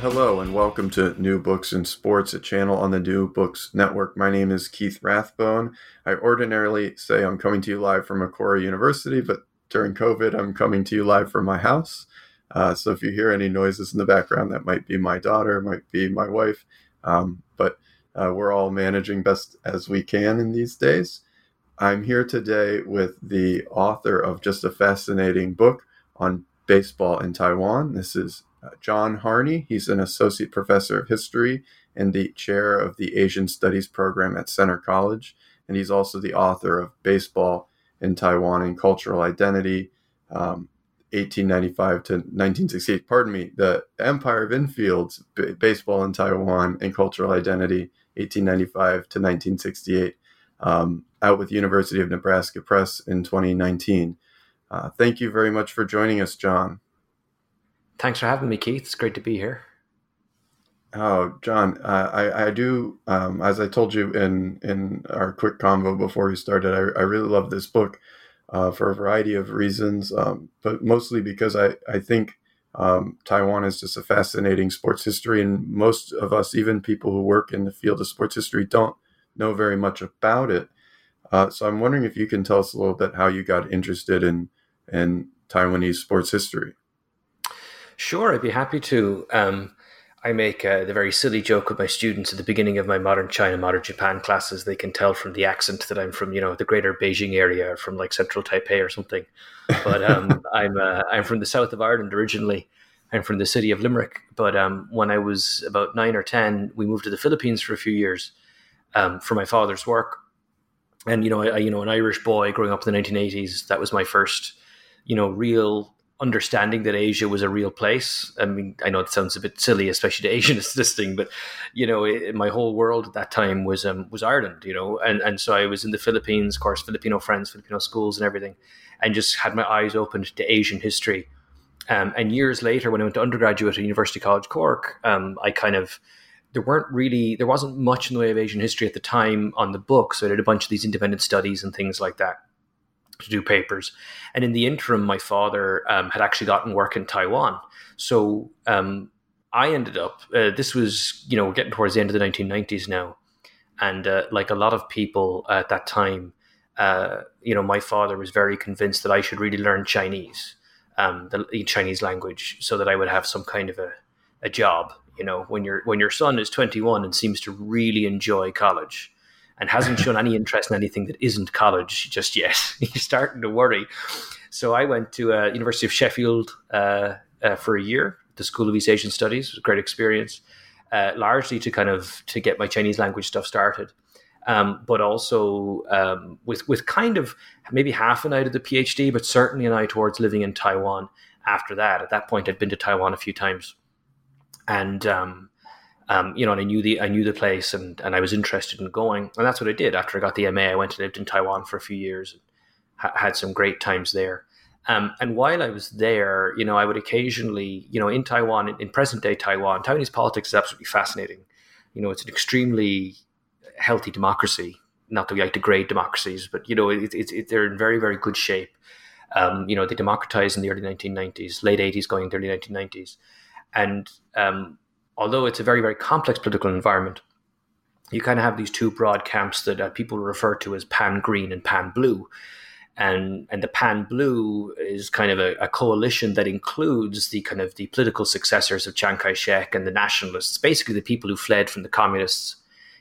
Hello and welcome to New Books in Sports, a channel on the New Books Network. My name is Keith Rathbone. I ordinarily say I'm coming to you live from Macquarie University, but during COVID, I'm coming to you live from my house. Uh, so if you hear any noises in the background, that might be my daughter, might be my wife. Um, but uh, we're all managing best as we can in these days. I'm here today with the author of just a fascinating book on baseball in Taiwan. This is uh, John Harney. He's an associate professor of history and the chair of the Asian Studies program at Centre College. And he's also the author of Baseball in Taiwan and Cultural Identity, um, 1895 to 1968. Pardon me, The Empire of Infields, B- Baseball in Taiwan and Cultural Identity, 1895 to 1968, um, out with University of Nebraska Press in 2019. Uh, thank you very much for joining us, John. Thanks for having me, Keith. It's great to be here. Oh, John, uh, I, I do, um, as I told you in, in our quick convo before we started, I, I really love this book uh, for a variety of reasons, um, but mostly because I, I think um, Taiwan is just a fascinating sports history, and most of us, even people who work in the field of sports history, don't know very much about it. Uh, so I'm wondering if you can tell us a little bit how you got interested in, in Taiwanese sports history. Sure, I'd be happy to. Um, I make uh, the very silly joke with my students at the beginning of my modern China, modern Japan classes. They can tell from the accent that I'm from, you know, the greater Beijing area or from like central Taipei or something. But um, I'm uh, I'm from the south of Ireland originally. I'm from the city of Limerick. But um, when I was about nine or ten, we moved to the Philippines for a few years um, for my father's work. And you know, I, you know, an Irish boy growing up in the 1980s. That was my first, you know, real understanding that Asia was a real place. I mean, I know it sounds a bit silly, especially to Asians listening, but you know, it, my whole world at that time was um, was Ireland. You know, and and so I was in the Philippines, of course, Filipino friends, Filipino schools, and everything, and just had my eyes opened to Asian history. Um, and years later, when I went to undergraduate at University College Cork, um, I kind of there weren't really there wasn't much in the way of Asian history at the time on the book, so I did a bunch of these independent studies and things like that to do papers. And in the interim, my father um, had actually gotten work in Taiwan. So um, I ended up, uh, this was, you know, getting towards the end of the 1990s now. And uh, like a lot of people at that time, uh, you know, my father was very convinced that I should really learn Chinese, um, the Chinese language, so that I would have some kind of a, a job. You know, when your when your son is 21 and seems to really enjoy college, and hasn't shown any interest in anything that isn't college just yet. He's starting to worry. So I went to uh, University of Sheffield uh, uh, for a year, the School of East Asian Studies. It was a great experience, uh, largely to kind of to get my Chinese language stuff started, um, but also um, with with kind of maybe half an eye to the PhD, but certainly an eye towards living in Taiwan. After that, at that point, I'd been to Taiwan a few times, and um, um, you know, and I knew the I knew the place, and and I was interested in going, and that's what I did. After I got the MA, I went and lived in Taiwan for a few years, and ha- had some great times there. Um, and while I was there, you know, I would occasionally, you know, in Taiwan, in, in present day Taiwan, Taiwanese politics is absolutely fascinating. You know, it's an extremely healthy democracy. Not that we like to degrade democracies, but you know, it, it, it, they're in very, very good shape. Um, you know, they democratized in the early 1990s, late 80s, going into early 1990s, and um, although it's a very, very complex political environment, you kind of have these two broad camps that uh, people refer to as pan green and pan blue. and and the Pan Blue is kind of a, a, coalition that includes the kind of the political successors of Chiang Kai-shek and the nationalists, basically the people who fled from the communists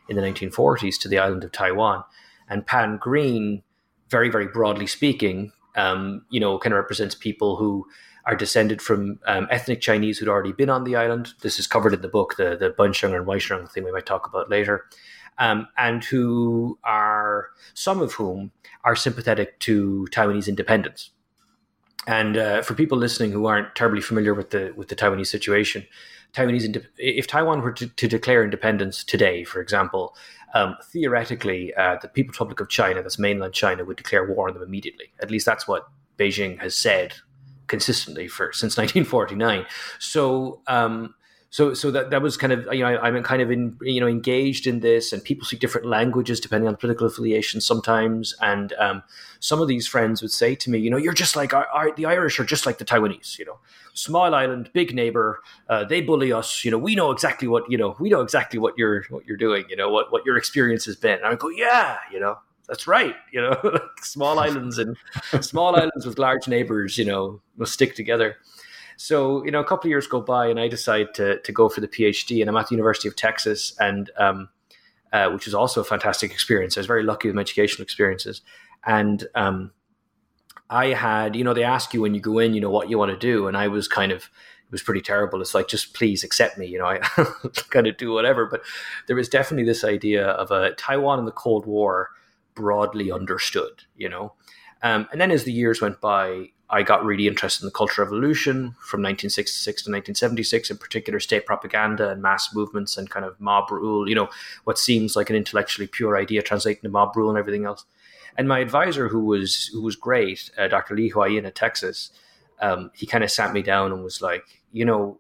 in the 1940s to the island of Taiwan. And Pan Green, very very broadly speaking, um, you know, kind of represents people who are descended from um, ethnic Chinese who'd already been on the island. This is covered in the book, the the Bensheng and Waisheng thing we might talk about later um, and who are some of whom are sympathetic to Taiwanese independence. And uh, for people listening who aren't terribly familiar with the with the Taiwanese situation, Taiwanese if Taiwan were to, to, declare independence today, for example, um, theoretically, uh, the People's Republic of China, that's mainland China, would declare war on them immediately. At least that's what Beijing has said consistently for since 1949. So um, so so that that was kind of you know I, am kind of in you know engaged in this and people speak different languages depending on political affiliation sometimes. And um, some of these friends would say to me you know you're just like our, our, the irish are just like the taiwanese you know. Small island big neighbor uh, they bully us you know. We know exactly what you know we know exactly what you're what you're doing you know what what your experience has been. And i go yeah you know that's right you know small islands and small islands with large neighbors you know must stick together so, you know, a couple of years go by and I decide to, to go for the PhD and I'm at the University of Texas and, um, uh, which was also a fantastic experience. I was very lucky with my educational experiences. And, um, I had, you know, they ask you when you go in, you know, what you want to do. And I was kind of, it was pretty terrible. It's like, just please accept me, you know, I kind of do whatever. But there was definitely this idea of a Taiwan in the Cold War broadly understood, you know. Um, and then as the years went by, I got really interested in the Cultural Revolution from 1966 to 1976, in particular state propaganda and mass movements and kind of mob rule, you know, what seems like an intellectually pure idea translating to mob rule and everything else. And my advisor, who was who was great, uh, Dr. Lee Huaiyin at Texas, um, he kind of sat me down and was like, you know,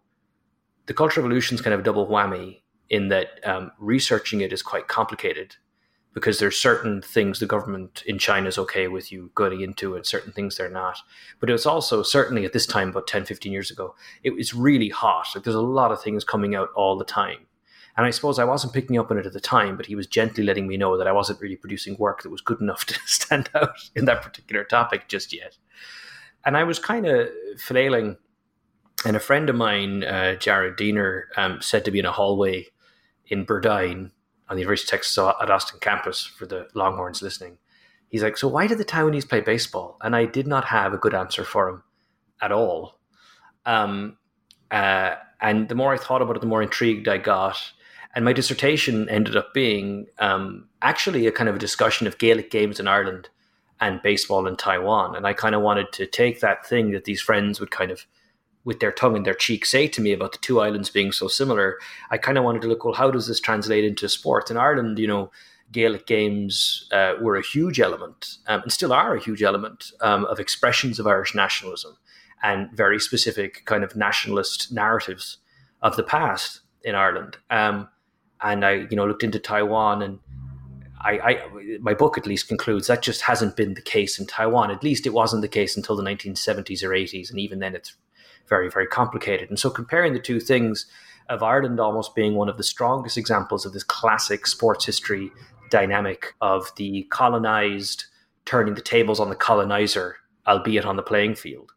the Cultural Revolution is kind of a double whammy in that um, researching it is quite complicated because there's certain things the government in China is okay with you going into and certain things they're not. But it was also certainly at this time, about 10, 15 years ago, it was really hot. Like there's a lot of things coming out all the time. And I suppose I wasn't picking up on it at the time, but he was gently letting me know that I wasn't really producing work that was good enough to stand out in that particular topic just yet. And I was kind of flailing. And a friend of mine, uh, Jared Diener, um, said to me in a hallway in Burdine, on the University of Texas at Austin campus for the Longhorns listening. He's like, So why did the Taiwanese play baseball? And I did not have a good answer for him at all. Um, uh, and the more I thought about it, the more intrigued I got. And my dissertation ended up being um, actually a kind of a discussion of Gaelic games in Ireland and baseball in Taiwan. And I kind of wanted to take that thing that these friends would kind of with their tongue in their cheek say to me about the two islands being so similar, I kind of wanted to look, well, how does this translate into sport? In Ireland, you know, Gaelic games uh, were a huge element um, and still are a huge element um, of expressions of Irish nationalism and very specific kind of nationalist narratives of the past in Ireland. Um, and I, you know, looked into Taiwan and I, I, my book at least concludes that just hasn't been the case in Taiwan. At least it wasn't the case until the 1970s or 80s, and even then, it's very, very complicated. And so comparing the two things of Ireland almost being one of the strongest examples of this classic sports history dynamic of the colonized turning the tables on the colonizer, albeit on the playing field.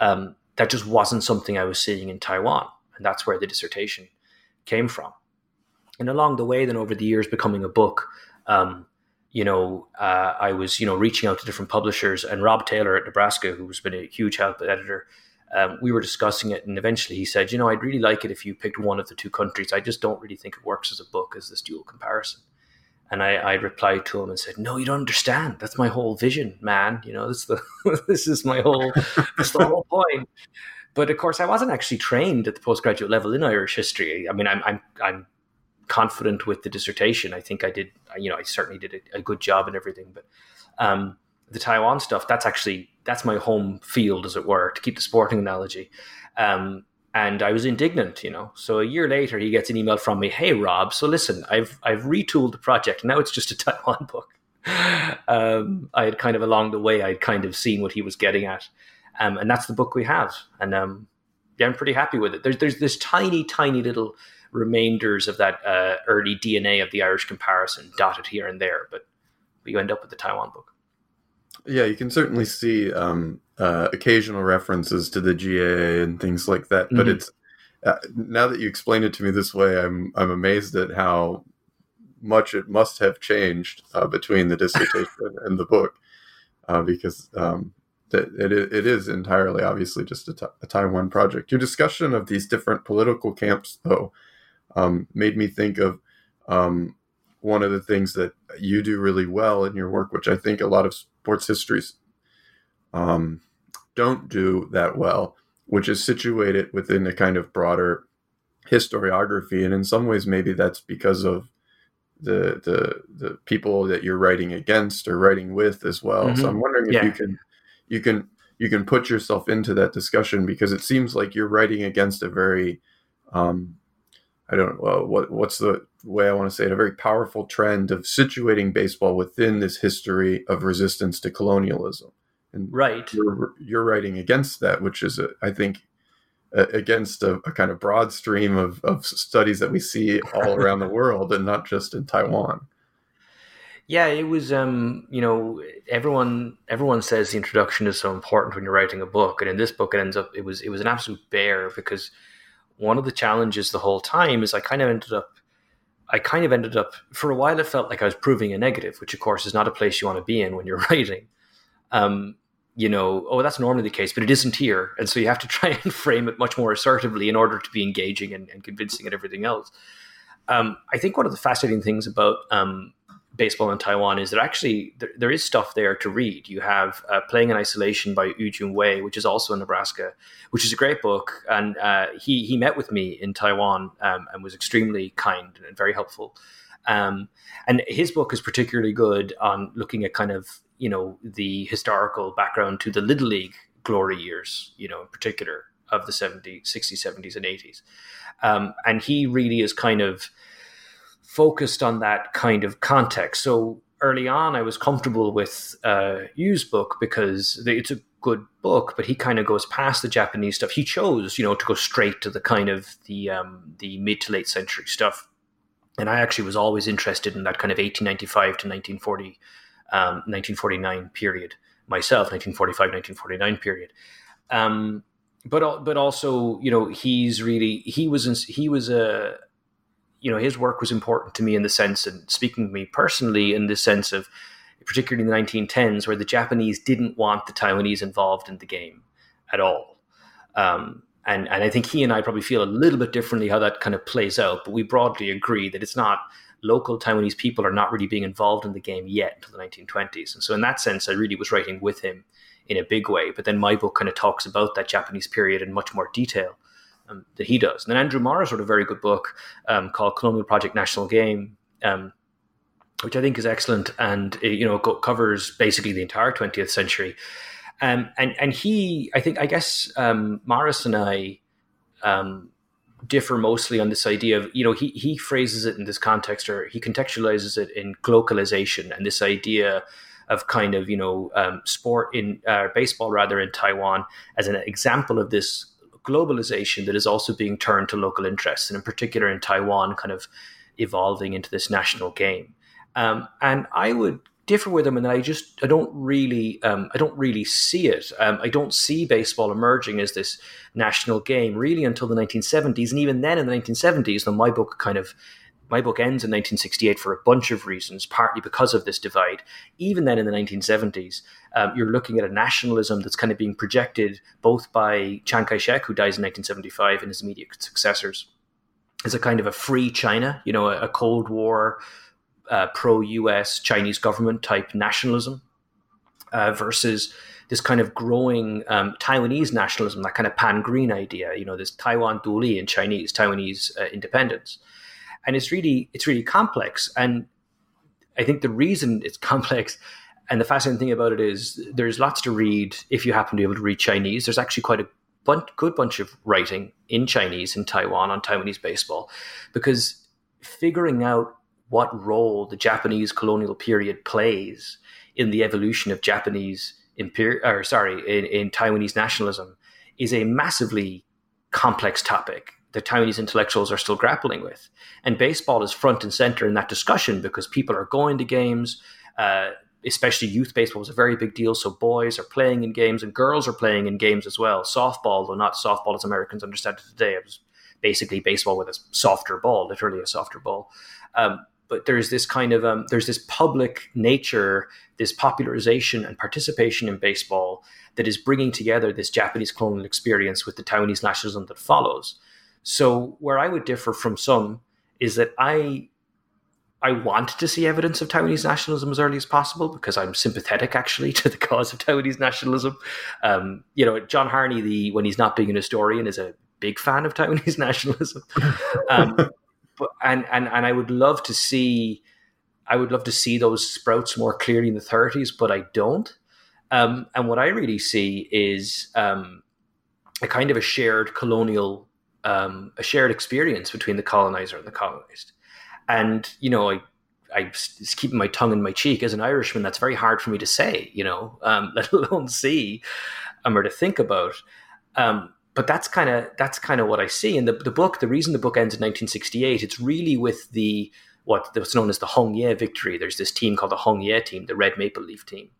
Um, that just wasn't something I was seeing in Taiwan. And that's where the dissertation came from. And along the way, then over the years, becoming a book, um, you know, uh, I was, you know, reaching out to different publishers and Rob Taylor at Nebraska, who's been a huge help editor, um, we were discussing it, and eventually he said, "You know, I'd really like it if you picked one of the two countries. I just don't really think it works as a book as this dual comparison." And I, I replied to him and said, "No, you don't understand. That's my whole vision, man. You know, this the this is my whole this the whole point." But of course, I wasn't actually trained at the postgraduate level in Irish history. I mean, I'm I'm I'm confident with the dissertation. I think I did. You know, I certainly did a, a good job and everything. But um, the Taiwan stuff, that's actually that's my home field, as it were, to keep the sporting analogy. Um, and I was indignant, you know. So a year later, he gets an email from me. Hey, Rob. So listen, I've I've retooled the project. Now it's just a Taiwan book. Um, I had kind of along the way, I'd kind of seen what he was getting at, um, and that's the book we have. And um, yeah, I'm pretty happy with it. There's there's this tiny, tiny little remainders of that uh, early DNA of the Irish comparison dotted here and there, but you end up with the Taiwan book Yeah, you can certainly see um, uh, occasional references to the GAA and things like that. Mm-hmm. But it's uh, now that you explain it to me this way, I'm I'm amazed at how much it must have changed uh, between the dissertation and the book, uh, because um, it, it is entirely obviously just a, a Taiwan project. Your discussion of these different political camps, though, um, made me think of um, one of the things that you do really well in your work, which I think a lot of sports histories um, don't do that well, which is situate it within a kind of broader historiography. And in some ways, maybe that's because of the the the people that you're writing against or writing with as well. Mm-hmm. So I'm wondering if yeah. you can you can you can put yourself into that discussion because it seems like you're writing against a very um, I don't well what what's the way I want to say it a very powerful trend of situating baseball within this history of resistance to colonialism. And right. You're, you're writing against that, which is, a, I think, against a, a, kind of broad stream of, of studies that we see all around the world and not just in Taiwan. Yeah, it was. Um, you know, everyone everyone says the introduction is so important when you're writing a book, and in this book, it ends up it was it was an absolute bear because one of the challenges the whole time is I kind of ended up I kind of ended up for a while. It felt like I was proving a negative, which of course is not a place you want to be in when you're writing. Um, you know, oh, that's normally the case, but it isn't here. And so you have to try and frame it much more assertively in order to be engaging and, and convincing and everything else. Um, I think one of the fascinating things about um, baseball in Taiwan is that actually there, there is stuff there to read. You have uh, Playing in Isolation by Yu Jun Wei, which is also in Nebraska, which is a great book. And uh, he, he met with me in Taiwan um, and was extremely kind and very helpful. Um, and his book is particularly good on looking at kind of you know the historical background to the little league glory years you know in particular of the 70s 60s 70s and 80s um, and he really is kind of focused on that kind of context. So early on i was comfortable with uh, Yu's book because it's a good book but he kind of goes past the japanese stuff. He chose you know to go straight to the kind of the um, the mid to late century stuff. And i actually was always interested in that kind of 1895 to 1940 um, 1949 period myself, 1945, 1949 period. Um, but but also, you know, he's really he was in, he was a you know his work was important to me in the sense and speaking to me personally in the sense of particularly in the 1910s where the Japanese didn't want the Taiwanese involved in the game at all. Um, and and I think he and I probably feel a little bit differently how that kind of plays out, but we broadly agree that it's not local Taiwanese people are not really being involved in the game yet until the 1920s. And so, in that sense, I really was writing with him in a big way. But then my book kind of talks about that Japanese period in much more detail um, that he does. And then Andrew Morris wrote a very good book um, called Colonial Project National Game. Um, which I think is excellent, and uh, you know covers basically the entire 20th century. Um, and and he, I think, I guess um, Morris and I um, differ mostly on this idea of you know he he phrases it in this context or he contextualizes it in globalization and this idea of kind of you know um, sport in uh, baseball rather in Taiwan as an example of this globalization that is also being turned to local interests and in particular in Taiwan kind of evolving into this national game um, and I would differ with them and I just I don't really um, I don't really see it. Um, I don't see baseball emerging as this national game really until the 1970s, and even then in the 1970s, then my book kind of my book ends in 1968 for a bunch of reasons, partly because of this divide. Even then in the 1970s, um, you're looking at a nationalism that's kind of being projected both by Chiang Kai shek, who dies in 1975, and his immediate successors, as a kind of a free China, you know, a, a Cold War uh, pro US Chinese government type nationalism uh, versus this kind of growing um, Taiwanese nationalism, that kind of pan green idea, you know, this Taiwan Duli in Chinese, Taiwanese uh, independence. And it's really, it's really complex. And I think the reason it's complex and the fascinating thing about it is there's lots to read if you happen to be able to read Chinese. There's actually quite a bunch, good bunch of writing in Chinese in Taiwan on Taiwanese baseball because figuring out what role the Japanese colonial period plays in the evolution of Japanese imperial, or sorry, in, in Taiwanese nationalism is a massively complex topic that Taiwanese intellectuals are still grappling with. And baseball is front and center in that discussion because people are going to games. Uh, especially youth baseball was a very big deal. So boys are playing in games and girls are playing in games as well. Softball, though not softball as Americans understand it today, it was basically baseball with a softer ball, literally a softer ball. Um, but there's this kind of um, there's this public nature, this popularization and participation in baseball that is bringing together this Japanese colonial experience with the Taiwanese nationalism that follows. So where I would differ from some is that I I want to see evidence of Taiwanese nationalism as early as possible because I'm sympathetic actually to the cause of Taiwanese nationalism. Um, you know, John Harney, the when he's not being an historian, is a big fan of Taiwanese nationalism. Um, but and and and I would love to see, I would love to see those sprouts more clearly in the 30s, but I don't. Um, and what I really see is um, a kind of a shared colonial, um, a shared experience between the colonizer and the colonized. And you know, I I was keeping my tongue in my cheek as an Irishman. That's very hard for me to say, you know, um, let alone see um, or to think about. Um, but that's kind of that's kind of what I see in the the book. The reason the book ends in 1968, it's really with the what what's known as the Hung Ye victory. There's this team called the Hung Ye team, the Red Maple Leaf team.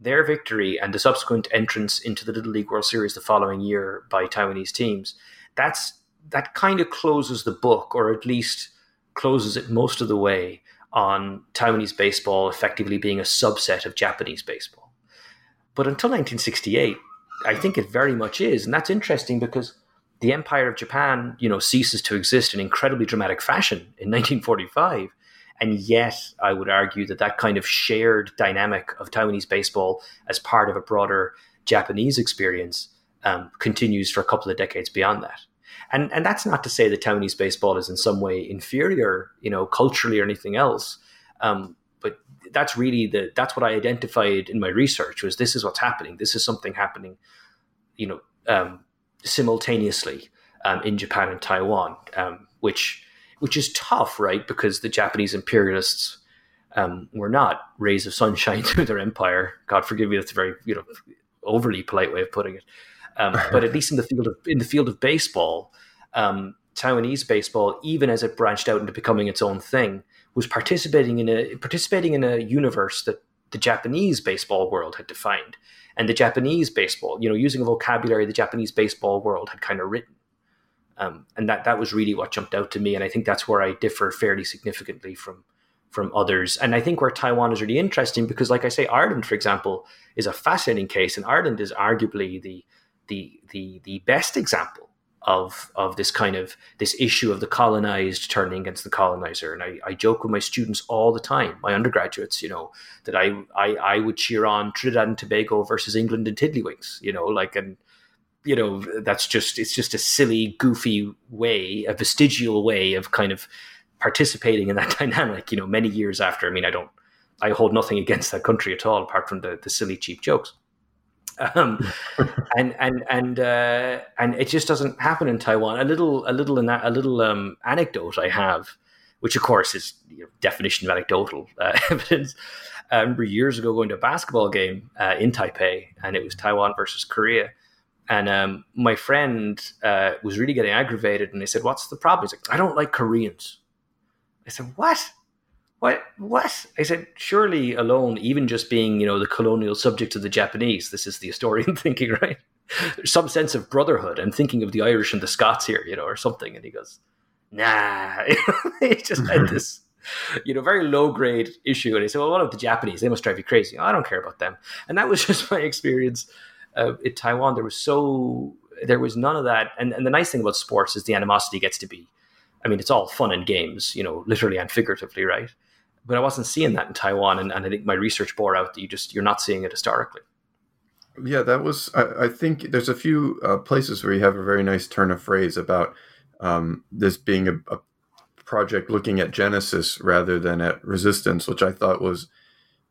Their victory and the subsequent entrance into the Little League World Series the following year by Taiwanese teams. That's that kind of closes the book, or at least closes it most of the way on Taiwanese baseball effectively being a subset of Japanese baseball. But until 1968, I think it very much is, and that's interesting because the Empire of Japan, you know, ceases to exist in incredibly dramatic fashion in 1945, and yet I would argue that that kind of shared dynamic of Taiwanese baseball as part of a broader Japanese experience um, continues for a couple of decades beyond that. And and that's not to say that Taiwanese baseball is in some way inferior, you know, culturally or anything else. Um, but that's really the that's what I identified in my research was this is what's happening. This is something happening, you know, um, simultaneously um, in Japan and Taiwan, um, which which is tough, right? Because the Japanese imperialists um, were not rays of sunshine through their empire. God forgive me, that's a very you know overly polite way of putting it. Um, but at least in the field of in the field of baseball, um, Taiwanese baseball, even as it branched out into becoming its own thing, was participating in a participating in a universe that the Japanese baseball world had defined, and the Japanese baseball, you know, using a vocabulary the Japanese baseball world had kind of written, um, and that that was really what jumped out to me, and I think that's where I differ fairly significantly from from others. And I think where Taiwan is really interesting because, like I say, Ireland, for example, is a fascinating case, and Ireland is arguably the the the the best example of of this kind of this issue of the colonized turning against the colonizer. And I, I joke with my students all the time, my undergraduates, you know, that I, I I would cheer on Trinidad and Tobago versus England and Tiddlywinks, you know, like and you know that's just it's just a silly, goofy way, a vestigial way of kind of participating in that dynamic. You know, many years after. I mean, I don't, I hold nothing against that country at all, apart from the the silly, cheap jokes um, and and and uh, and it just doesn't happen in Taiwan. A little a little a little um, anecdote I have, which of course is you know, definition of anecdotal uh, evidence. I remember years ago going to a basketball game uh, in Taipei, and it was Taiwan versus Korea. And um, my friend uh, was really getting aggravated, and I said, "What's the problem?" He's like, "I don't like Koreans." I said, "What?" What? What? I said surely alone even just being you know the colonial subject of the japanese this is the historian thinking right? There's some sense of brotherhood. I'm thinking of the irish and the scots here you know or something. And he goes nah. He just had this you know very low grade issue. And he said well what about the japanese? They must drive you crazy. I don't care about them. And that was just my experience uh, in taiwan. There was so there was none of that. And, and the nice thing about sports is the animosity gets to be I mean, it's all fun and games, you know, literally and figuratively, right? But I wasn't seeing that in Taiwan, and, and I think my research bore out that you just you're not seeing it historically. Yeah, that was. I, I think there's a few uh, places where you have a very nice turn of phrase about um, this being a, a, project looking at Genesis rather than at resistance, which I thought was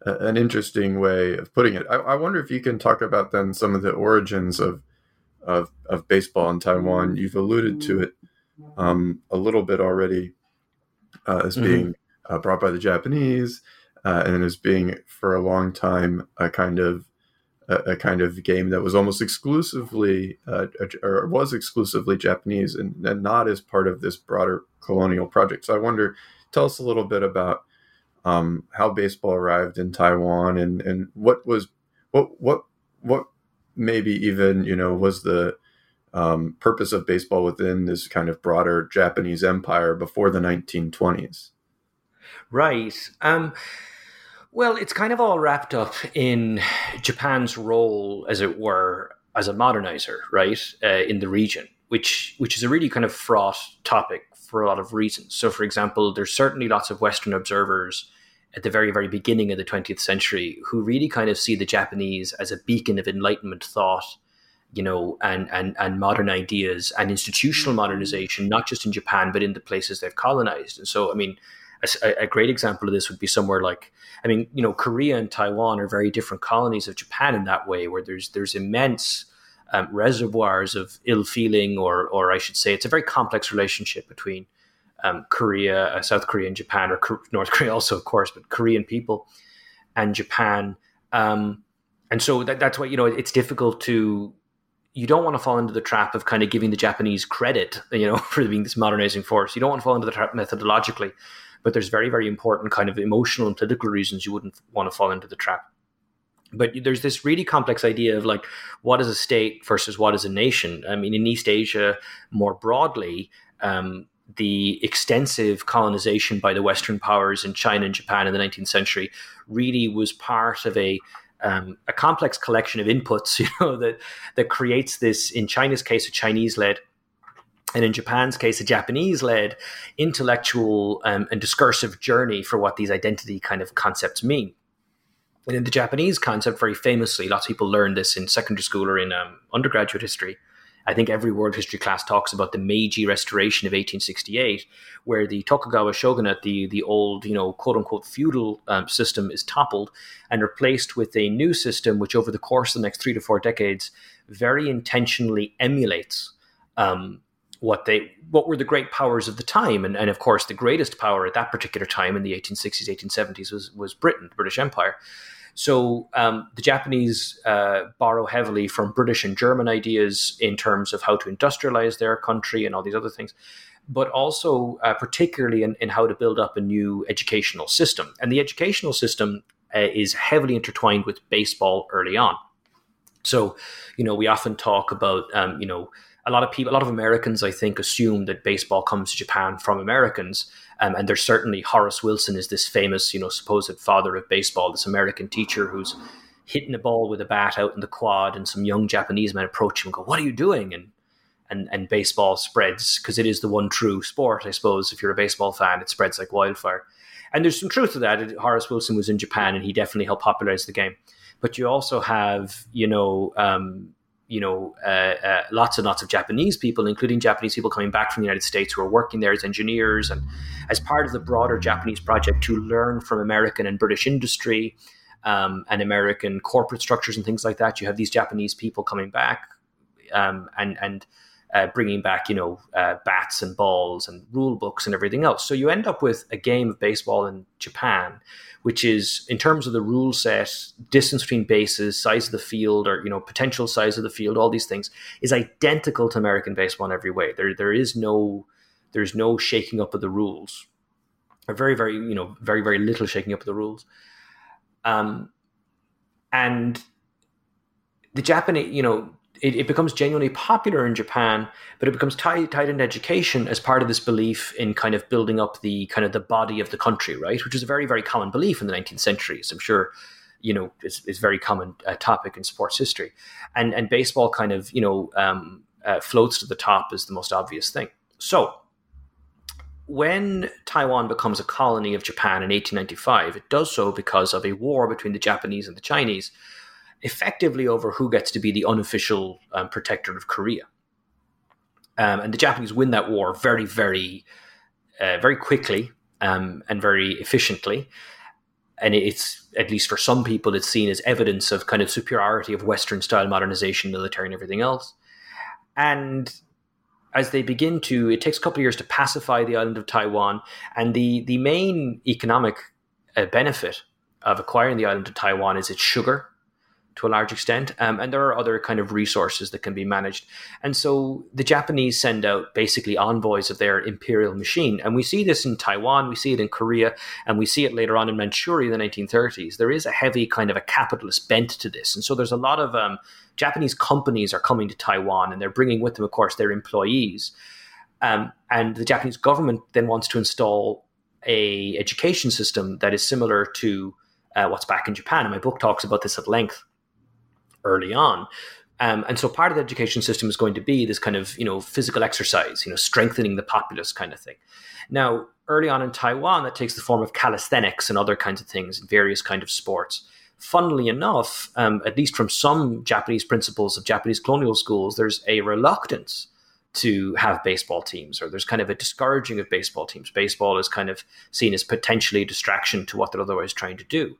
a, an interesting way of putting it. I, I, wonder if you can talk about then some of the origins of of, of baseball in Taiwan. You've alluded to it um, a little bit already uh, as mm-hmm. being uh, brought by the Japanese, uh, and as being for a long time a kind of a, a kind of game that was almost exclusively uh, or was exclusively Japanese and, and, not as part of this broader colonial project. So I wonder, tell us a little bit about um, how baseball arrived in Taiwan and and what was what what what maybe even you know was the um, purpose of baseball within this kind of broader Japanese empire before the 1920s. Right. Um, well, it's kind of all wrapped up in Japan's role, as it were, as a modernizer, right, uh, in the region, which which is a really kind of fraught topic for a lot of reasons. So, for example, there's certainly lots of Western observers at the very, very beginning of the 20th century who really kind of see the Japanese as a beacon of Enlightenment thought, you know, and and and modern ideas and institutional modernization, not just in Japan but in the places they've colonized. And so, I mean, a, a, great example of this would be somewhere like, I mean, you know, Korea and Taiwan are very different colonies of Japan in that way, where there's there's immense um, reservoirs of ill feeling, or or I should say, it's a very complex relationship between um, Korea, uh, South Korea, and Japan, or North Korea also, of course, but Korean people and Japan. Um, and so that, that's why you know it's difficult to you don't want to fall into the trap of kind of giving the Japanese credit, you know, for being this modernizing force. You don't want to fall into the trap methodologically but there's very, very important kind of emotional and political reasons you wouldn't want to fall into the trap. But there's this really complex idea of like, what is a state versus what is a nation? I mean, in East Asia, more broadly, um, the extensive colonization by the Western powers in China and Japan in the 19th century really was part of a um, a complex collection of inputs, you know, that that creates this. In China's case, a Chinese-led and in Japan's case, a Japanese led intellectual um, and discursive journey for what these identity kind of concepts mean. And in the Japanese concept, very famously, lots of people learn this in secondary school or in um, undergraduate history. I think every world history class talks about the Meiji Restoration of 1868, where the Tokugawa shogunate, the the old, you know, quote unquote feudal um, system, is toppled and replaced with a new system, which over the course of the next three to four decades, very intentionally emulates um, what they what were the great powers of the time. And, and of course the greatest power at that particular time in the 1860s 1870s was was britain the british empire. So um, the japanese uh, borrow heavily from british and german ideas in terms of how to industrialize their country and all these other things but also uh, particularly in, in, how to build up a new educational system. And the educational system uh, is heavily intertwined with baseball early on. So you know we often talk about um, you know a lot of people, a lot of Americans, I think, assume that baseball comes to Japan from Americans. Um, and there's certainly Horace Wilson is this famous, you know, supposed father of baseball, this American teacher who's hitting a ball with a bat out in the quad, and some young Japanese men approach him and go, "What are you doing?" and and and baseball spreads because it is the one true sport, I suppose. If you're a baseball fan, it spreads like wildfire. And there's some truth to that. Horace Wilson was in Japan, and he definitely helped popularize the game. But you also have, you know, um, you know, uh, uh, lots and lots of Japanese people, including Japanese people coming back from the United States who are working there as engineers and as part of the broader Japanese project to learn from American and British industry um, and American corporate structures and things like that. You have these Japanese people coming back um, and and uh, bringing back, you know, uh, bats and balls and rule books and everything else. So you end up with a game of baseball in Japan which is in terms of the rule set, distance between bases, size of the field, or you know potential size of the field, all these things is identical to American baseball in every way. There there is no there's no shaking up of the rules, or very very you know very very little shaking up of the rules. Um, and the Japanese, you know, it, it, becomes genuinely popular in Japan, but it becomes tied tied into education as part of this belief in kind of building up the kind of the body of the country, right? Which is a very very common belief in the 19th century. So I'm sure you know is, is very common uh, topic in sports history, and and baseball kind of you know um, uh, floats to the top as the most obvious thing. So when Taiwan becomes a colony of Japan in 1895, it does so because of a war between the Japanese and the Chinese effectively over who gets to be the unofficial um, protector of Korea. Um, and the Japanese win that war very, very, uh, very quickly um, and very efficiently. And it's, at least for some people, it's seen as evidence of kind of superiority of Western style modernization, military, and everything else. And as they begin to, it takes a couple of years to pacify the island of Taiwan. And the, the main economic uh, benefit of acquiring the island of Taiwan is its sugar to a large extent. Um, and there are other kind of resources that can be managed. And so the Japanese send out basically envoys of their imperial machine. And we see this in Taiwan, we see it in Korea, and we see it later on in Manchuria in the 1930s. There is a heavy kind of a capitalist bent to this. And so there's a lot of um, Japanese companies are coming to Taiwan and they're bringing with them, of course, their employees. Um, and the Japanese government then wants to install a education system that is similar to uh, what's back in Japan. And my book talks about this at length early on. Um, and so part of the education system is going to be this kind of you know physical exercise, you know, strengthening the populace kind of thing. Now, early on in Taiwan, that takes the form of calisthenics and other kinds of things, various kind of sports. Funnily enough, um, at least from some Japanese principles of Japanese colonial schools, there's a reluctance to have baseball teams, or there's kind of a discouraging of baseball teams. Baseball is kind of seen as potentially a distraction to what they're otherwise trying to do.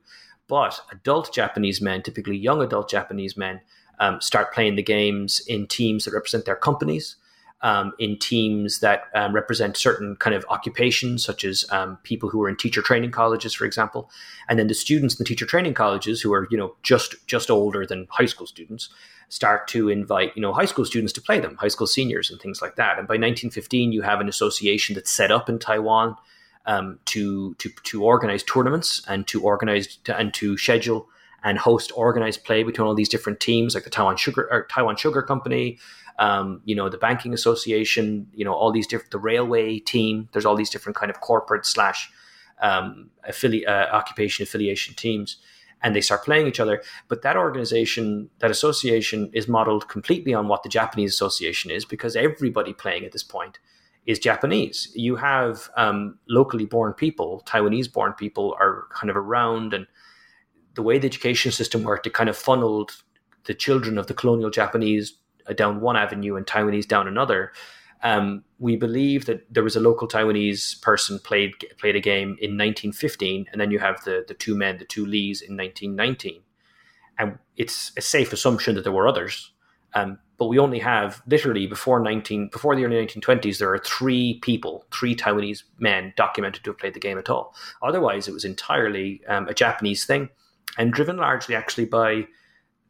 But adult Japanese men, typically young adult Japanese men, um, start playing the games in teams that represent their companies, um, in teams that um, represent certain kind of occupations, such as um, people who are in teacher training colleges, for example, and then the students in the teacher training colleges who are you know just just older than high school students start to invite you know high school students to play them, high school seniors and things like that. And by 1915, you have an association that's set up in Taiwan um, to to to organize tournaments and to organize to, and to schedule and host organized play between all these different teams, like the Taiwan Sugar or Taiwan Sugar Company, um, you know, the banking association, you know, all these different the railway team. There's all these different kind of corporate slash um, affili- uh, occupation affiliation teams, and they start playing each other. But that organization, that association, is modeled completely on what the Japanese association is, because everybody playing at this point is Japanese. You have um, locally born people, Taiwanese born people are kind of around, and the way the education system worked, it kind of funneled the children of the colonial Japanese uh, down one avenue and Taiwanese down another. Um, we believe that there was a local Taiwanese person played played a game in 1915, and then you have the the two men, the two Lees, in 1919. And it's a safe assumption that there were others, um, but we only have literally before 19 before the early 1920s there are three people three taiwanese men documented to have played the game at all. Otherwise it was entirely um, a japanese thing and driven largely actually by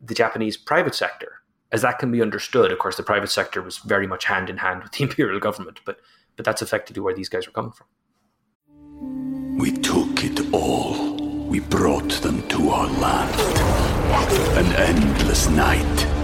the japanese private sector. As that can be understood of course the private sector was very much hand in hand with the imperial government but but that's effectively where these guys were coming from. We took it all. We brought them to our land. An endless night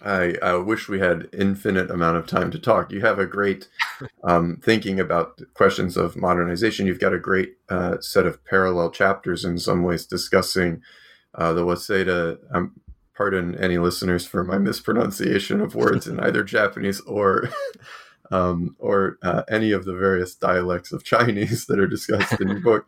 I, I wish we had infinite amount of time to talk. You have a great um, thinking about questions of modernization. You've got a great uh, set of parallel chapters in some ways discussing uh, the Waseda. Um, pardon any listeners for my mispronunciation of words in either Japanese or um, or uh, any of the various dialects of Chinese that are discussed in your book.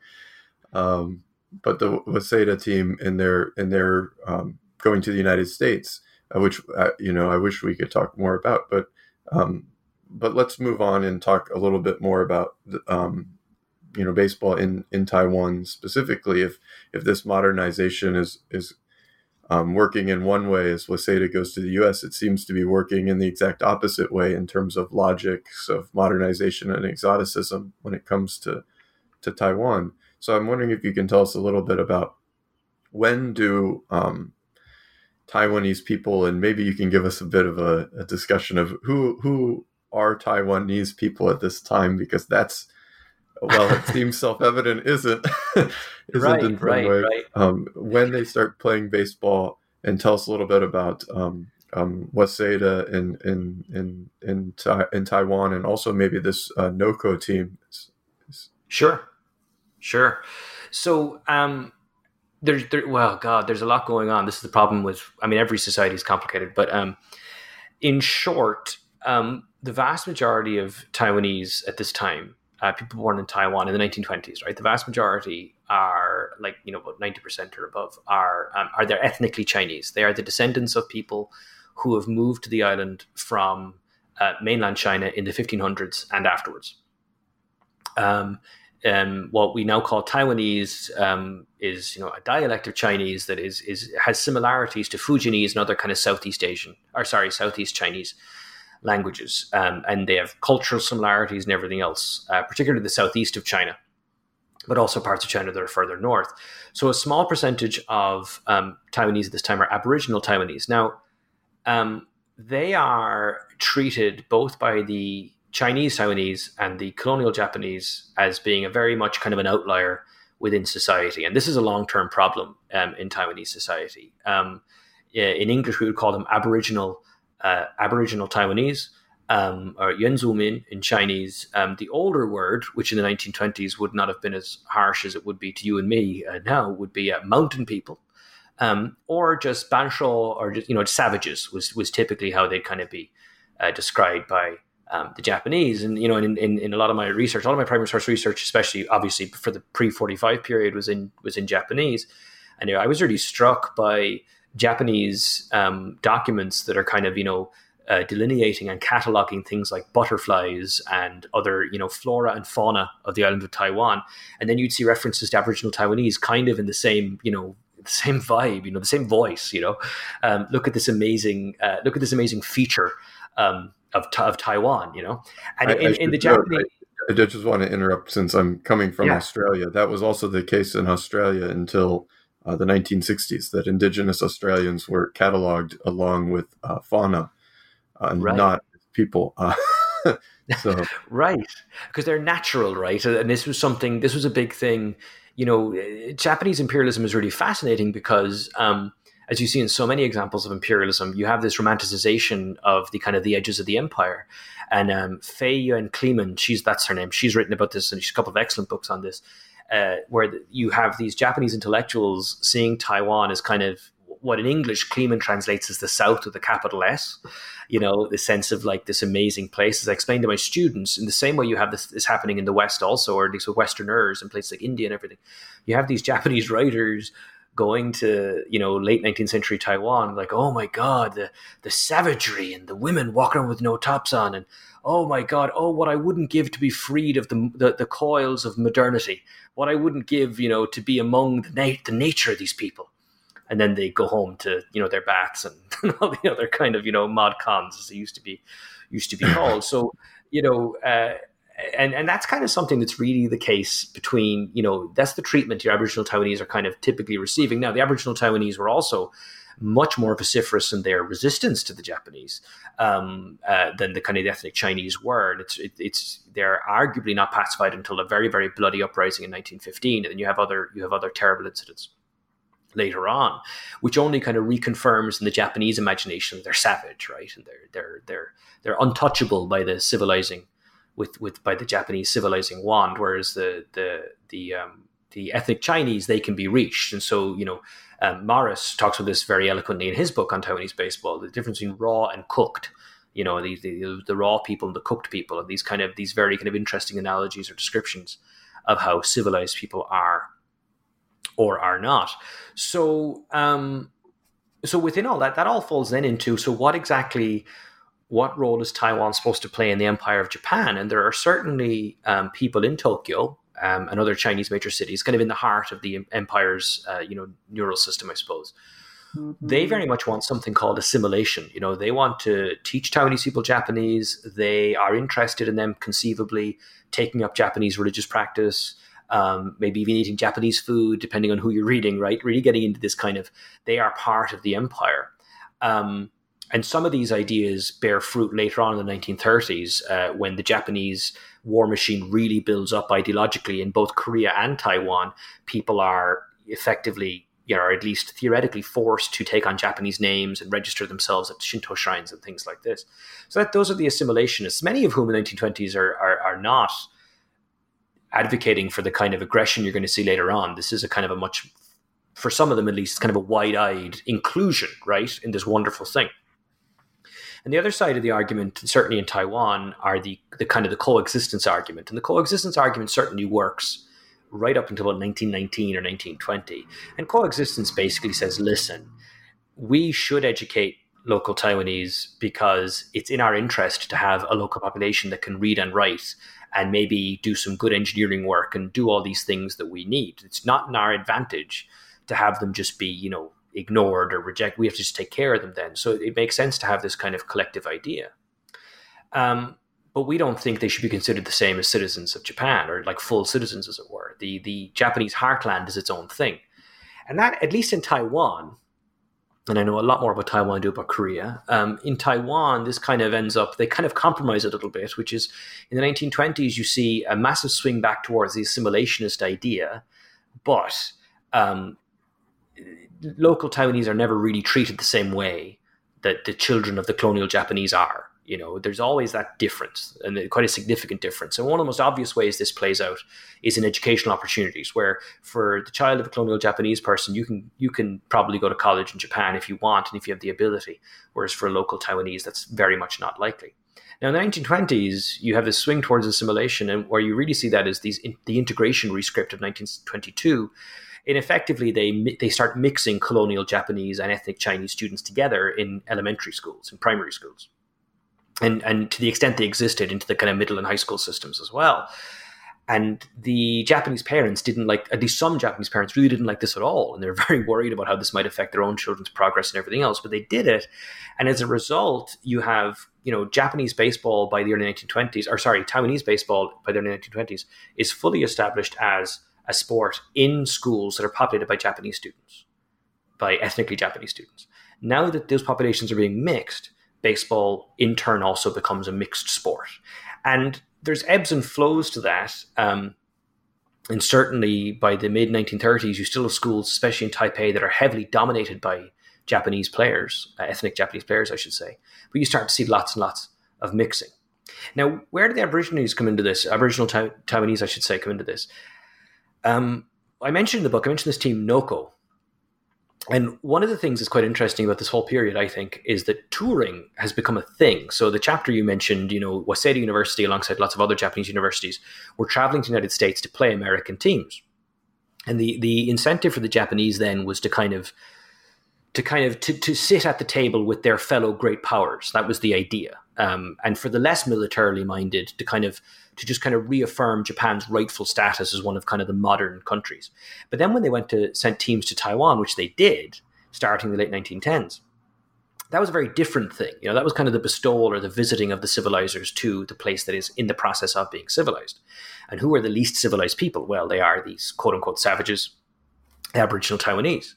Um, but the Waseda team in their in their um, going to the United States which uh, you know I wish we could talk more about. But um, but let's move on and talk a little bit more about um, you know baseball in in Taiwan specifically. If if this modernization is is um, working in one way as Waseda goes to the U.S., it seems to be working in the exact opposite way in terms of logics of modernization and exoticism when it comes to to Taiwan. So I'm wondering if you can tell us a little bit about when do um, Taiwanese people, and maybe you can give us a bit of a, a discussion of who who are Taiwanese people at this time, because that's well, it seems self-evident, isn't isn't right, in right, way. right. Um, when they start playing baseball, and tell us a little bit about um, um, Waseda in in in in, in Taiwan, and also maybe this uh, NOCO team. Sure, sure. So, um, there's there, well, God, there's a lot going on. This is the problem with. I mean, every society is complicated, but um, in short, um, the vast majority of Taiwanese at this time, uh, people born in Taiwan in the 1920s, right? The vast majority are like you know about 90 percent or above are um, are they ethnically Chinese. They are the descendants of people who have moved to the island from uh, mainland China in the 1500s and afterwards. Um, um, what we now call Taiwanese um, is, you know, a dialect of Chinese that is is has similarities to Fujianese and other kind of Southeast Asian, or sorry, Southeast Chinese languages, um, and they have cultural similarities and everything else, uh, particularly the southeast of China, but also parts of China that are further north. So a small percentage of um, Taiwanese at this time are Aboriginal Taiwanese. Now, um, they are treated both by the Chinese Taiwanese and the colonial Japanese as being a very much kind of an outlier within society. And this is a long term problem um, in Taiwanese society. Um, in English, we would call them Aboriginal uh, Aboriginal Taiwanese. Um, or Yuanzhumin in Chinese, um, the older word, which in the 1920s would not have been as harsh as it would be to you and me uh, now, would be uh, mountain people, um, or just Bansho, or just you know savages was was typically how they'd kind of be uh, described by um, the Japanese. And you know, in, in, in a lot of my research, a lot of my primary source research, especially obviously for the pre forty five period, was in was in Japanese, and you know, I was really struck by Japanese um, documents that are kind of you know. Uh, delineating and cataloging things like butterflies and other, you know, flora and fauna of the island of Taiwan, and then you'd see references to Aboriginal Taiwanese, kind of in the same, you know, the same vibe, you know, the same voice. You know, um, look at this amazing, uh, look at this amazing feature um, of, of Taiwan, you know, and I, in, I in, the Japanese. I, just want to interrupt since I'm coming from yeah. Australia. That was also the case in Australia until uh, the 1960s that Indigenous Australians were cataloged along with uh, fauna, uh, right. not people. Uh, so right, because they're natural, right? And this was something. This was a big thing. You know, Japanese imperialism is really fascinating because. Um, as you see in so many examples of imperialism, you have this romanticization of the kind of the edges of the empire. And um, Faye Yuan Kleeman, she's that's her name. She's written about this, and she's a couple of excellent books on this, uh, where you have these Japanese intellectuals seeing Taiwan as kind of what in English Kleeman translates as the South with a capital S. You know, the sense of like this amazing place. As I explained to my students, in the same way you have this, this happening in the West also, or at least with Westerners and places like India and everything. You have these Japanese writers going to you know late 19th century Taiwan, like oh my god, the the savagery and the women walking around with no tops on, and oh my god, oh what I wouldn't give to be freed of the the, the coils of modernity, what I wouldn't give you know to be among the na- the nature of these people, and then they go home to you know their baths and all the other kind of you know mod cons as they used to be used to be called. So you know. Uh, and and that's kind of something that's really the case between you know that's the treatment your Aboriginal Taiwanese are kind of typically receiving. Now the Aboriginal Taiwanese were also much more vociferous in their resistance to the Japanese um, uh, than the kind of ethnic Chinese were. And it's it, it's they're arguably not pacified until a very very bloody uprising in 1915, and then you have other you have other terrible incidents later on, which only kind of reconfirms in the Japanese imagination they're savage, right, and they're they're they're they're untouchable by the civilizing with with by the Japanese civilizing wand, whereas the the the um, the ethnic Chinese they can be reached, and so you know um, Morris talks about this very eloquently in his book on Taiwanese baseball. The difference between raw and cooked, you know, the, the the raw people and the cooked people, and these kind of these very kind of interesting analogies or descriptions of how civilized people are or are not. So um, so within all that, that all falls then into so what exactly what role is Taiwan supposed to play in the empire of Japan? And there are certainly um, people in Tokyo um, and other Chinese major cities, kind of in the heart of the empire's, uh, you know, neural system, I suppose. Mm-hmm. They very much want something called assimilation. You know, they want to teach Taiwanese people Japanese. They are interested in them conceivably taking up Japanese religious practice. Um, maybe even eating Japanese food, depending on who you're reading, right? Really getting into this kind of, they are part of the empire. Um, and some of these ideas bear fruit later on in the 1930s uh, when the Japanese war machine really builds up ideologically in both Korea and Taiwan. People are effectively, you know, or at least theoretically forced to take on Japanese names and register themselves at Shinto shrines and things like this. So that those are the assimilationists, many of whom in the 1920s are, are, are not advocating for the kind of aggression you're going to see later on. This is a kind of a much, for some of them at least, kind of a wide eyed inclusion, right, in this wonderful thing. And the other side of the argument, certainly in Taiwan, are the, the kind of the coexistence argument. And the coexistence argument certainly works right up until about 1919 or 1920. And coexistence basically says, listen, we should educate local Taiwanese because it's in our interest to have a local population that can read and write and maybe do some good engineering work and do all these things that we need. It's not in our advantage to have them just be, you know, ignored or rejected. We have to just take care of them then. So it makes sense to have this kind of collective idea. Um, but we don't think they should be considered the same as citizens of Japan or like full citizens, as it were. The the Japanese heartland is its own thing, and that at least in Taiwan, and I know a lot more about Taiwan I do about Korea. Um, in Taiwan, this kind of ends up they kind of compromise a little bit, which is in the 1920s you see a massive swing back towards the assimilationist idea, but um, local Taiwanese are never really treated the same way that the children of the colonial Japanese are. You know, there's always that difference and quite a significant difference. And one of the most obvious ways this plays out is in educational opportunities, where for the child of a colonial Japanese person, you can you can probably go to college in Japan if you want and if you have the ability. Whereas for a local Taiwanese, that's very much not likely. Now, in the 1920s, you have this swing towards assimilation, and where you really see that is these the integration rescript of 1922 and effectively they they start mixing colonial Japanese and ethnic Chinese students together in elementary schools and primary schools, and and to the extent they existed into the kind of middle and high school systems as well. And the Japanese parents didn't like, at least some Japanese parents really didn't like this at all. And they're very worried about how this might affect their own children's progress and everything else. But they did it. And as a result, you have, you know, Japanese baseball by the early 1920s, or sorry, Taiwanese baseball by the early 1920s is fully established as a sport in schools that are populated by Japanese students, by ethnically Japanese students. Now that those populations are being mixed, baseball in turn also becomes a mixed sport. And there's ebbs and flows to that. Um, and certainly by the mid 1930s, you still have schools, especially in Taipei, that are heavily dominated by Japanese players, uh, ethnic Japanese players, I should say. But you start to see lots and lots of mixing. Now, where do the Aborigines come into this? Aboriginal Taiwanese, I should say, come into this. Um, I mentioned in the book, I mentioned this team Noko. And one of the things that's quite interesting about this whole period, I think, is that touring has become a thing. So the chapter you mentioned, you know, Waseda University, alongside lots of other Japanese universities, were traveling to the United States to play American teams. And the the incentive for the Japanese then was to kind of to kind of to, to sit at the table with their fellow great powers. That was the idea. Um, and for the less militarily minded, to kind of to just kind of reaffirm Japan's rightful status as one of kind of the modern countries. But then when they went to send teams to Taiwan, which they did, starting in the late 1910s, that was a very different thing. You know, that was kind of the bestowal or the visiting of the civilizers to the place that is in the process of being civilized. And who are the least civilized people? Well, they are these quote unquote savages, Aboriginal Taiwanese.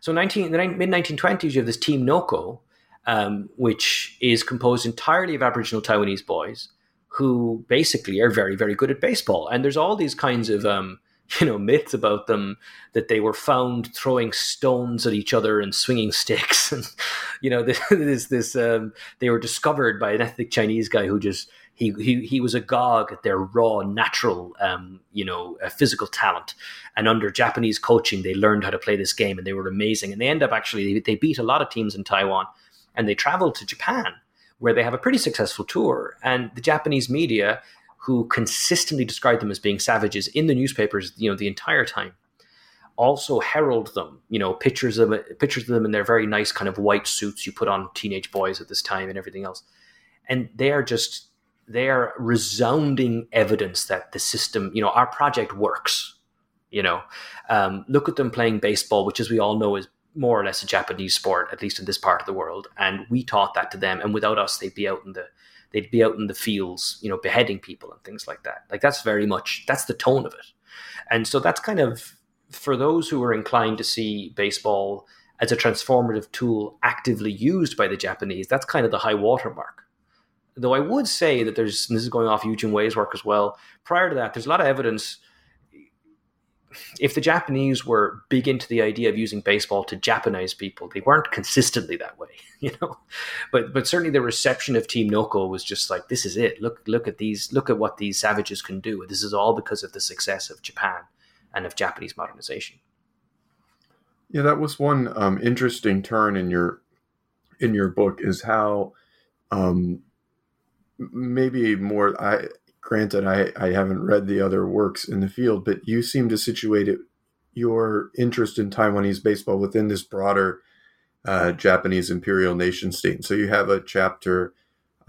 So 19, in the mid 1920s, you have this team Noko, um, which is composed entirely of Aboriginal Taiwanese boys who basically are very, very good at baseball. And there's all these kinds of, um, you know, myths about them that they were found throwing stones at each other and swinging sticks. And, you know, this, this, um, they were discovered by an ethnic Chinese guy who just, he, he, he was agog at their raw, natural, um, you know, uh, physical talent. And under Japanese coaching, they learned how to play this game and they were amazing. And they end up actually, they, they beat a lot of teams in Taiwan and they traveled to Japan where they have a pretty successful tour. And the Japanese media, who consistently describe them as being savages in the newspapers, you know, the entire time, also herald them. You know, pictures of pictures of them in their very nice kind of white suits you put on teenage boys at this time and everything else. And they are just they are resounding evidence that the system, you know, our project works. You know, um, look at them playing baseball, which, as we all know, is more or less a Japanese sport, at least in this part of the world. And we taught that to them. And without us, they'd be out in the they'd be out in the fields, you know, beheading people and things like that. Like that's very much that's the tone of it. And so that's kind of for those who are inclined to see baseball as a transformative tool actively used by the Japanese, that's kind of the high watermark. Though I would say that there's, this is going off Eugene Wei's work as well. Prior to that, there's a lot of evidence if the Japanese were big into the idea of using baseball to Japanize people, they weren't consistently that way, you know. But but certainly the reception of Team Noko was just like, this is it. Look look at these. Look at what these savages can do. This is all because of the success of Japan and of Japanese modernization. Yeah, that was one um, interesting turn in your in your book is how um, maybe more I granted, I, I haven't read the other works in the field, but you seem to situate it, your interest in Taiwanese baseball within this broader uh, Japanese imperial nation state. And so you have a chapter,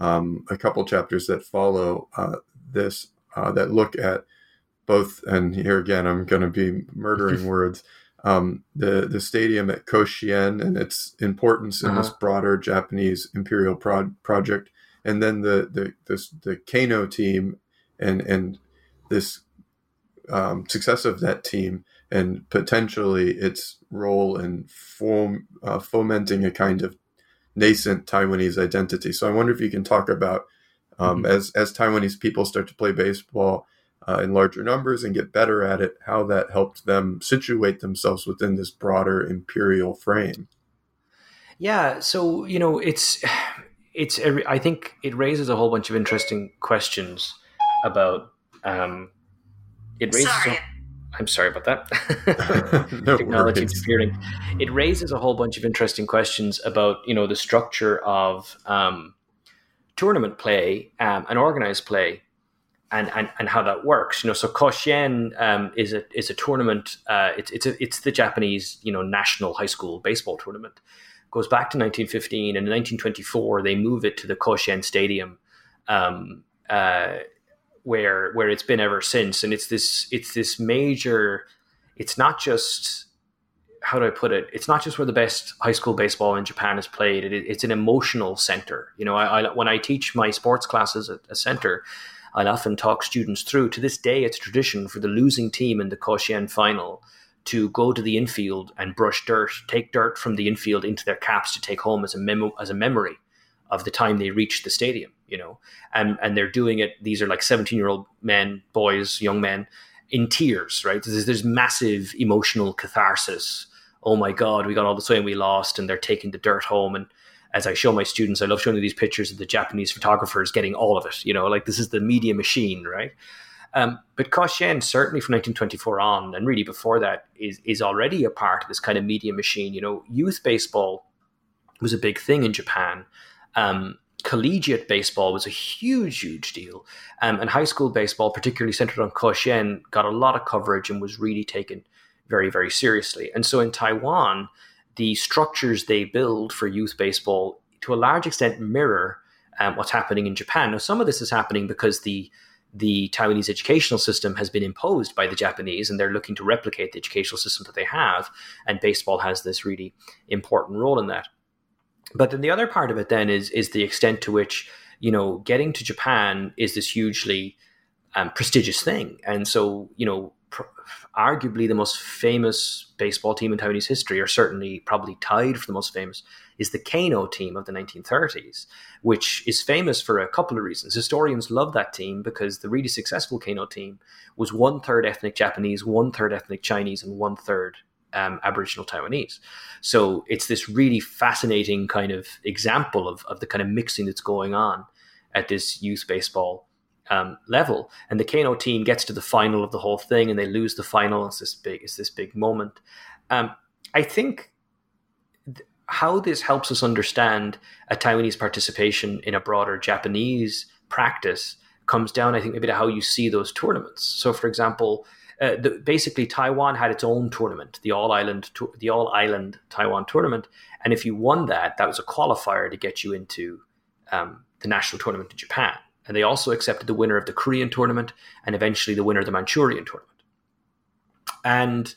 um, a couple chapters that follow uh, this uh, that look at both. And here again, I'm going to be murdering words. Um, the the stadium at Koshien and its importance in uh-huh. this broader Japanese imperial pro- project, and then the the this, the Kano team and and this um, success of that team and potentially its role in form, uh, fomenting a kind of nascent Taiwanese identity. So I wonder if you can talk about um, mm-hmm. as as Taiwanese people start to play baseball uh, in larger numbers and get better at it, how that helped them situate themselves within this broader imperial frame. Yeah, so you know, it's it's. I think it raises a whole bunch of interesting questions about. Um, it raises. Sorry. A, I'm sorry about that. no Technology interfering. It raises a whole bunch of interesting questions about you know the structure of um, tournament play um, and organized play, and, and and how that works. You know, so Koshien um, is a is a tournament. Uh, it's it's a, it's the Japanese you know national high school baseball tournament. It goes back to 1915, and in 1924 they move it to the Koshien Stadium. Um, uh, where where it's been ever since and it's this it's this major it's not just how do I put it? It's not just where the best high school baseball in Japan is played. It, it's an emotional center. You know, I, I, when I teach my sports classes at a center, I'll often talk students through. To this day, it's tradition for the losing team in the Koshien final to go to the infield and brush dirt, take dirt from the infield into their caps to take home as a memo as a memory of the time they reached the stadium, you know, and and they're doing it. These are like seventeen year old men, boys, young men, in tears, right? There's, there's massive emotional catharsis. Oh my God, we got all the way and we lost, and they're taking the dirt home. And as I show my students, I love showing these pictures of the Japanese photographers getting all of it. You know, like this is the media machine, right? Um, but Koshien, certainly from 1924 on, and really before that, is is already a part of this kind of media machine. You know, youth baseball was a big thing in Japan. Um, collegiate baseball was a huge, huge deal. Um, and high school baseball, particularly centered on Koshien, got a lot of coverage and was really taken very, very seriously. And so in Taiwan, the structures they build for youth baseball to a large extent mirror um, what's happening in Japan. Now, some of this is happening because the the Taiwanese educational system has been imposed by the Japanese, and they're looking to replicate the educational system that they have. And baseball has this really important role in that. But then the other part of it then is is the extent to which you know getting to Japan is this hugely um, prestigious thing, and so you know pr- arguably the most famous baseball team in Taiwanese history, or certainly probably tied for the most famous, is the Kano team of the 1930s, which is famous for a couple of reasons. Historians love that team because the really successful Kano team was one third ethnic Japanese, one third ethnic Chinese, and one third um, Aboriginal Taiwanese. So it's this really fascinating kind of example of, of the kind of mixing that's going on at this youth baseball um, level. And the Kano team gets to the final of the whole thing, and they lose the final. It's this big, it's this big moment. Um, I think th- how this helps us understand a Taiwanese participation in a broader Japanese practice comes down, I think, maybe to how you see those tournaments. So, for example, uh, the, basically Taiwan had its own tournament, the All Island, the All Island Taiwan tournament, and if you won that, that was a qualifier to get you into um, the national tournament in Japan. And they also accepted the winner of the Korean tournament and eventually the winner of the Manchurian tournament. And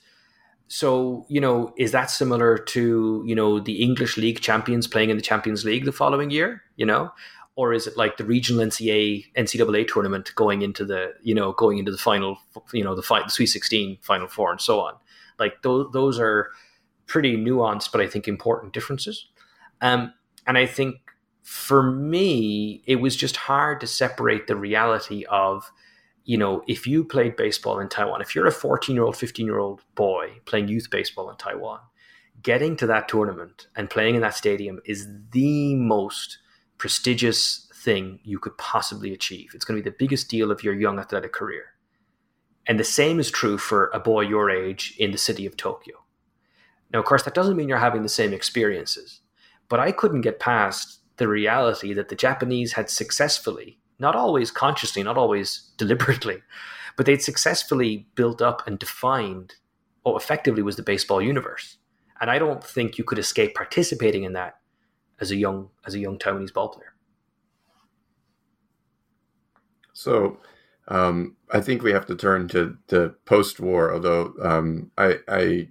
so, you know, is that similar to, you know, the English League champions playing in the Champions League the following year? You know, or is it like the regional NCAA NCAA tournament going into the you know going into the final you know the, fight the Sweet Sixteen Final Four and so on? Like those those are pretty nuanced, but I think important differences. Um, and I think for me, it was just hard to separate the reality of you know if you played baseball in Taiwan, if you're a 14 year old, 15 year old boy playing youth baseball in Taiwan, getting to that tournament and playing in that stadium is the most prestigious thing you could possibly achieve. It's going to be the biggest deal of your young athletic career. And the same is true for a boy your age in the city of Tokyo. Now, of course, that doesn't mean you're having the same experiences, but I couldn't get past the reality that the Japanese had successfully, not always consciously, not always deliberately, but they'd successfully built up and defined what effectively was the baseball universe and I don't think you could escape participating in that as a young as a young Taiwanese ball player. So um, I think we have to turn to the post-war, although um, I, I,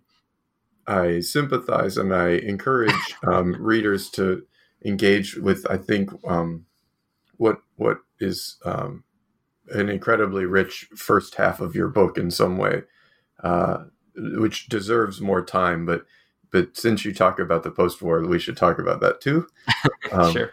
I sympathize and I encourage um, readers to engage with. I think um, what what is um, an incredibly rich first half of your book in some way, uh, which deserves more time. But but since you talk about the post-war, we should talk about that too. Um, sure.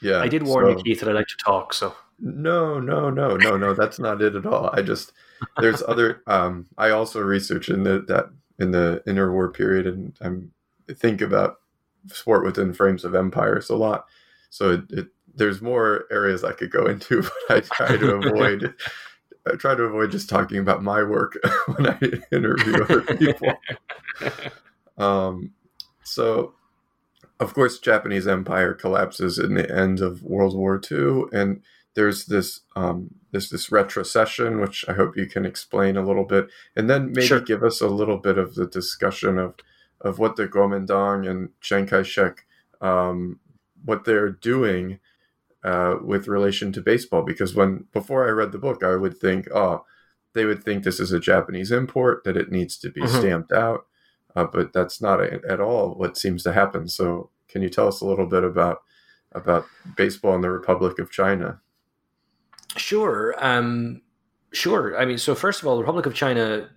Yeah, I did warn so, you, Keith, that I like to talk. So no, no, no, no, no. That's not it at all. I just there's other. Um, I also research in the that in the interwar period, and I'm think about sport within frames of empires a lot. So it, it there's more areas I could go into, but I try to avoid. I try to avoid just talking about my work when I interview other people. Um, so, of course, Japanese Empire collapses in the end of World War II, and there's this um, there's this retrocession, which I hope you can explain a little bit, and then maybe sure. give us a little bit of the discussion of of what the Kuomintang and Chiang Kai-shek um, what they're doing uh, with relation to baseball. Because when before I read the book, I would think, oh, they would think this is a Japanese import that it needs to be mm-hmm. stamped out, uh, but that's not a, at all what seems to happen. So, can you tell us a little bit about about baseball in the Republic of China? Sure. Um, sure. I mean, so first of all, the Republic of China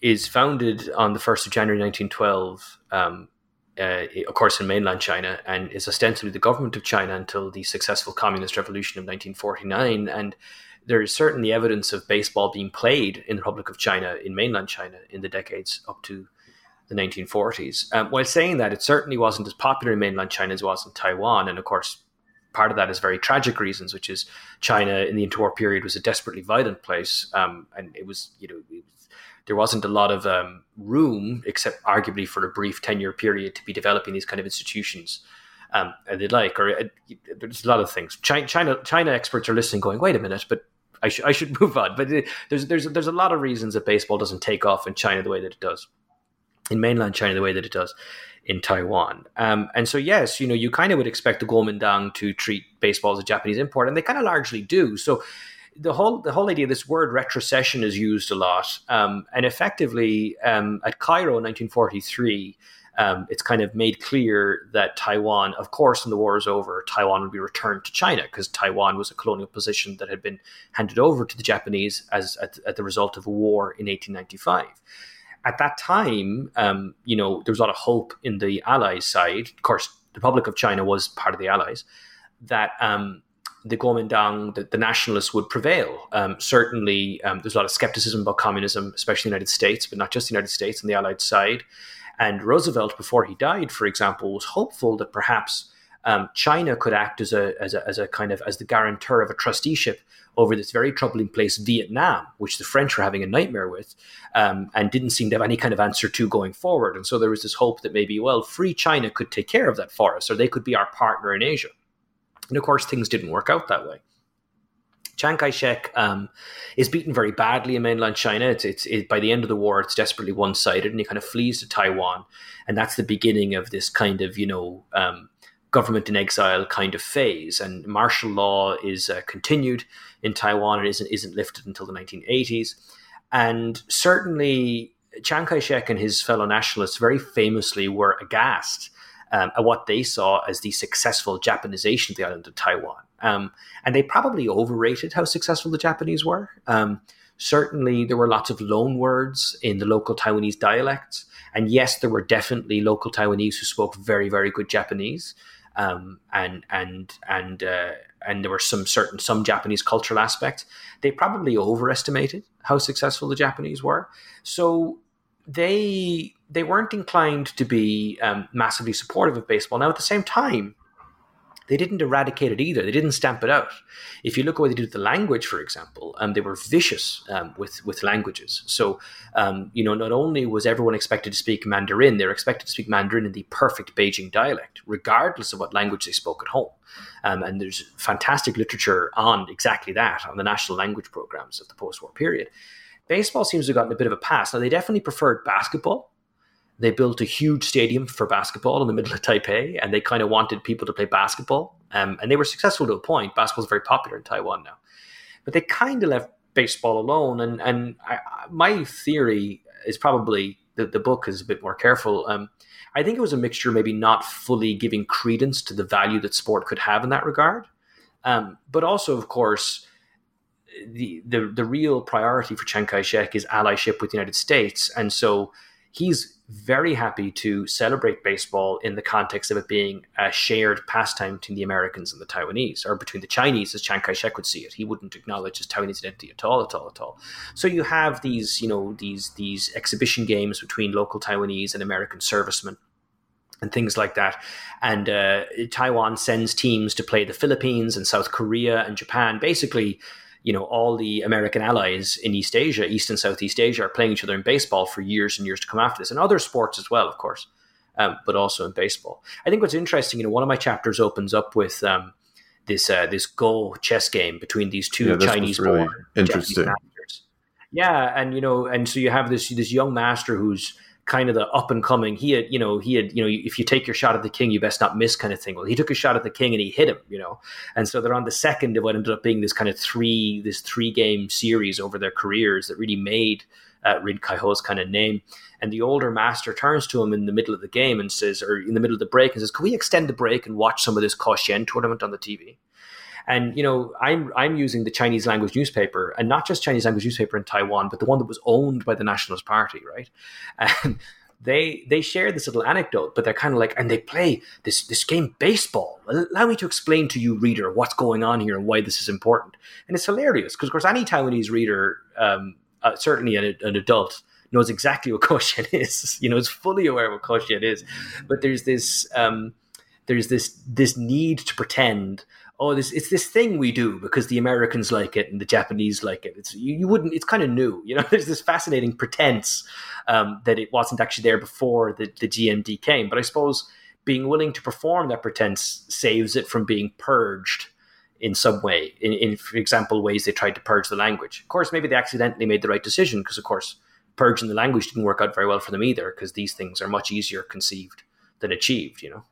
is founded on the 1st of January 1912, um, uh, of course, in mainland China, and is ostensibly the government of China until the successful Communist Revolution of 1949. And there is certainly evidence of baseball being played in the Republic of China, in mainland China, in the decades up to the 1940s. Um, while saying that, it certainly wasn't as popular in mainland China as it was in Taiwan. And of course, part of that is very tragic reasons, which is China in the interwar period was a desperately violent place, um, and it was you know was, there wasn't a lot of um, room, except arguably for a brief ten year period, to be developing these kind of institutions. Um, and they'd like, or uh, there's a lot of things. China, China, China experts are listening, going, "Wait a minute," but I, sh- I should move on. But it, there's there's there's a lot of reasons that baseball doesn't take off in China the way that it does, in mainland China the way that it does in Taiwan. Um, and so, yes, you know, you kind of would expect the Kuomintang to treat baseball as a Japanese import, and they kind of largely do. So, the whole the whole idea, this word retrocession is used a lot, um, and effectively um, at Cairo in 1943. Um, it's kind of made clear that Taiwan, of course, when the war is over, Taiwan would be returned to China because Taiwan was a colonial position that had been handed over to the Japanese as at, at the result of a war in 1895 at that time, um, you know, there was a lot of hope in the Allies side. Of course, the Republic of China was part of the Allies. That um, the Kuomintang, the, the, nationalists would prevail. Um, certainly, um, there's a lot of skepticism about communism, especially in the United States, but not just the United States, on the Allied side. And Roosevelt, before he died, for example, was hopeful that perhaps um, China could act as a, as a, as a kind of as the guarantor of a trusteeship over this very troubling place, Vietnam, which the French were having a nightmare with, um, and didn't seem to have any kind of answer to going forward. And so there was this hope that maybe, well, free China could take care of that for us, or they could be our partner in Asia. And of course, things didn't work out that way. Chiang Kai-shek um, is beaten very badly in mainland China. It's, it's it, by the end of the war, it's desperately one-sided, and he kind of flees to Taiwan, and that's the beginning of this kind of you know um, government in exile kind of phase. And martial law is uh, continued in Taiwan and isn't, isn't lifted until the 1980s. And certainly, Chiang Kai shek and his fellow nationalists very famously were aghast um, at what they saw as the successful Japanization of the island of Taiwan. Um, and they probably overrated how successful the Japanese were. Um, certainly, there were lots of loan words in the local Taiwanese dialects. And yes, there were definitely local Taiwanese who spoke very, very good Japanese um, and and and uh, and there were some certain some Japanese cultural aspects. They probably overestimated how successful the Japanese were, so they they weren't inclined to be um, massively supportive of baseball. Now, at the same time, they didn't eradicate it either. They didn't stamp it out. If you look at what they did with the language, for example, um, they were vicious um, with with languages. So, um, you know, not only was everyone expected to speak Mandarin, they were expected to speak Mandarin in the perfect Beijing dialect, regardless of what language they spoke at home. Um, and there's fantastic literature on exactly that on the national language programs of the post-war period. Baseball seems to have gotten a bit of a pass. Now, they definitely preferred basketball they built a huge stadium for basketball in the middle of Taipei, and they kind of wanted people to play basketball. Um, and they were successful to a point. Basketball is very popular in Taiwan now, but they kind of left baseball alone. And and I, my theory is probably that the book is a bit more careful. Um, I think it was a mixture, maybe not fully giving credence to the value that sport could have in that regard, um, but also, of course, the, the the real priority for Chiang Kai Shek is allyship with the United States, and so he's very happy to celebrate baseball in the context of it being a shared pastime between the Americans and the Taiwanese, or between the Chinese, as Chiang Kai-shek would see it. He wouldn't acknowledge his Taiwanese identity at all, at all, at all. So you have these, you know, these these exhibition games between local Taiwanese and American servicemen and things like that. And uh, Taiwan sends teams to play the Philippines and South Korea and Japan, basically you know all the American allies in East Asia, East and Southeast Asia, are playing each other in baseball for years and years to come after this, and other sports as well, of course, um, but also in baseball. I think what's interesting, you know, one of my chapters opens up with um, this uh, this Go chess game between these two yeah, Chinese really interesting. masters. Yeah, and you know, and so you have this this young master who's kind of the up and coming. He had, you know, he had, you know, if you take your shot at the king, you best not miss kind of thing. Well, he took a shot at the king and he hit him, you know, and so they're on the second of what ended up being this kind of three, this three game series over their careers that really made uh, Rin Kaiho's kind of name. And the older master turns to him in the middle of the game and says, or in the middle of the break, and says, "Can we extend the break and watch some of this Koshien tournament on the TV?" And you know, I'm I'm using the Chinese language newspaper, and not just Chinese language newspaper in Taiwan, but the one that was owned by the Nationalist Party, right? And they they share this little anecdote, but they're kind of like, and they play this this game baseball. Allow me to explain to you, reader, what's going on here and why this is important. And it's hilarious because, of course, any Taiwanese reader, um, uh, certainly an, an adult, knows exactly what Koshien is. You know, is fully aware what Koshien is. But there's this um, there's this this need to pretend oh, this it's this thing we do because the Americans like it and the Japanese like it. It's you, you wouldn't. It's kind of new, you know. There's this fascinating pretense um, that it wasn't actually there before the, the GMD came. But I suppose being willing to perform that pretense saves it from being purged in some way. In, in for example, ways they tried to purge the language. Of course, maybe they accidentally made the right decision because, of course, purging the language didn't work out very well for them either because these things are much easier conceived than achieved. You know.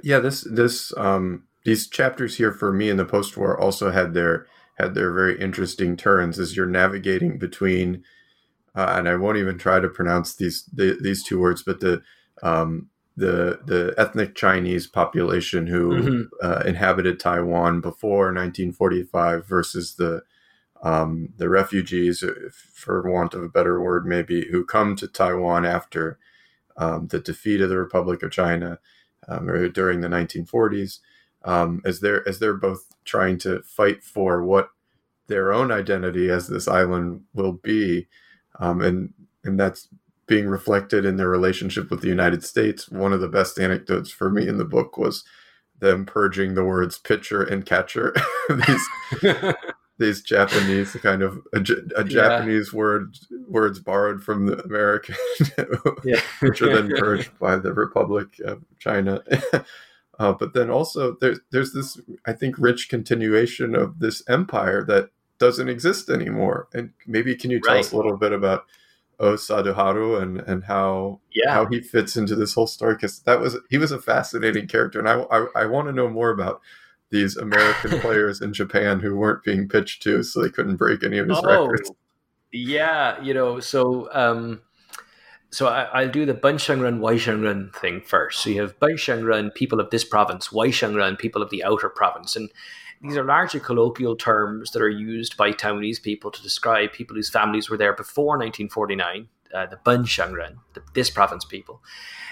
Yeah, this this um, these chapters here for me in the post-war also had their had their very interesting turns as you're navigating between uh, and I won't even try to pronounce these the, these two words, but the um, the the ethnic Chinese population who mm-hmm. uh, inhabited Taiwan before 1945 versus the um, the refugees, for want of a better word, maybe who come to Taiwan after um, the defeat of the Republic of China um, or during the 1940s um, as they're as they're both trying to fight for what their own identity as this island will be, um, and and that's being reflected in their relationship with the United States. One of the best anecdotes for me in the book was them purging the words pitcher and catcher. these these Japanese kind of a, a Japanese word words borrowed from the American, which are then purged by the Republic of China. Uh, but then also there's there's this I think rich continuation of this empire that doesn't exist anymore. And maybe can you tell right. us a little bit about O and and how yeah. how he fits into this whole story? Because that was he was a fascinating character, and I I, I want to know more about these American players in Japan who weren't being pitched to, so they couldn't break any of his oh, records. Yeah, you know, so um, so I, will do the Benshengren, Waishengren thing first. So you have Benshengren, people of this province, Waishengren, people of the outer province. And these are largely colloquial terms that are used by Taiwanese people to describe people whose families were there before 1949, uh, the Benshengren, the, this province people,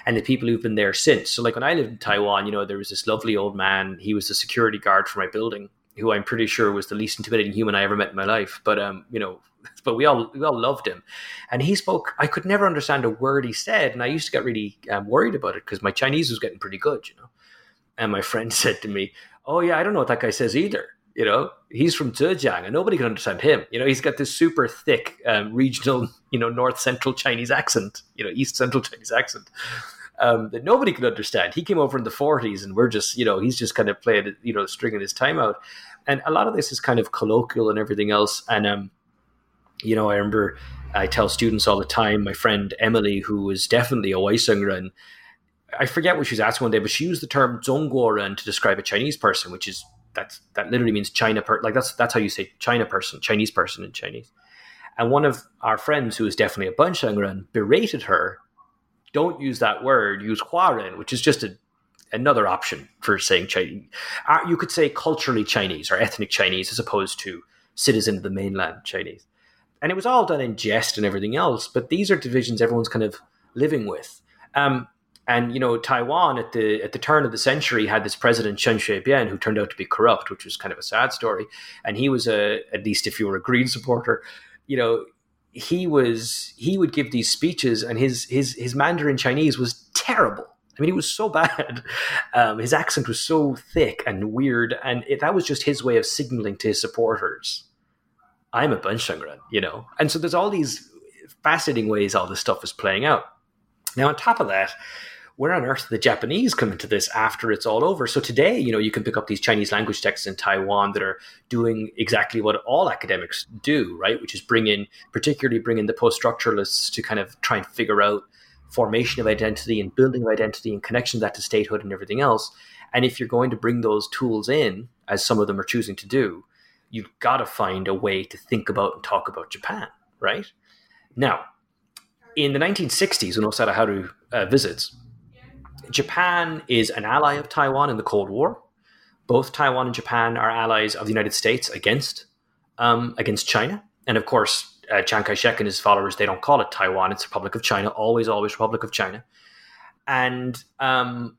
and the people who've been there since. So, like when I lived in Taiwan, you know, there was this lovely old man. He was the security guard for my building, who I'm pretty sure was the least intimidating human I ever met in my life. But um, you know, but we all we all loved him, and he spoke. I could never understand a word he said, and I used to get really um, worried about it because my Chinese was getting pretty good, you know. And my friend said to me, "Oh yeah, I don't know what that guy says either." You know, he's from Zhejiang, and nobody can understand him. You know, he's got this super thick um, regional, you know, north central Chinese accent, you know, east central Chinese accent. Um, that nobody could understand. He came over in the 40s, and we're just, you know, he's just kind of playing, you know, stringing his time out. And a lot of this is kind of colloquial and everything else. And um, You know, I remember I tell students all the time, my friend Emily, who was definitely a Waishengren, I forget what she was asked one day, but she used the term Zhongguoren to describe a Chinese person, which is that's that literally means China per like that's that's how you say China person, Chinese person in Chinese. And one of our friends who is definitely a Benshengren berated her, don't use that word, use Huaren, which is just a, another option for saying Chinese. Uh, you could say culturally Chinese or ethnic Chinese as opposed to citizen of the mainland Chinese. And it was all done in jest and everything else, but these are divisions everyone's kind of living with. Um, and you know, Taiwan at the at the turn of the century had this president Chen Shui-bian who turned out to be corrupt, which was kind of a sad story. And he was a at least if you were a Green supporter, you know, he was he would give these speeches, and his his his Mandarin Chinese was terrible. I mean, he was so bad. Um, his accent was so thick and weird, and it, that was just his way of signaling to his supporters, "I'm a Benshengren," you know. And so there's all these fascinating ways all this stuff is playing out. Now, on top of that, where on earth the Japanese come into this after it's all over? So today, you know, you can pick up these Chinese language texts in Taiwan that are doing exactly what all academics do, right? Which is bring in, particularly bring in the post-structuralists to kind of try and figure out formation of identity and building of identity and connection of that to statehood and everything else. And if you're going to bring those tools in, as some of them are choosing to do, you've got to find a way to think about and talk about Japan, right? Now, in the 1960s, when Osada Haru uh, visits, Japan is an ally of Taiwan in the Cold War. Both Taiwan and Japan are allies of the United States against um, against China, and of course, uh, Chiang Kai-shek and his followers they don't call it Taiwan; it's Republic of China, always, always Republic of China, and um,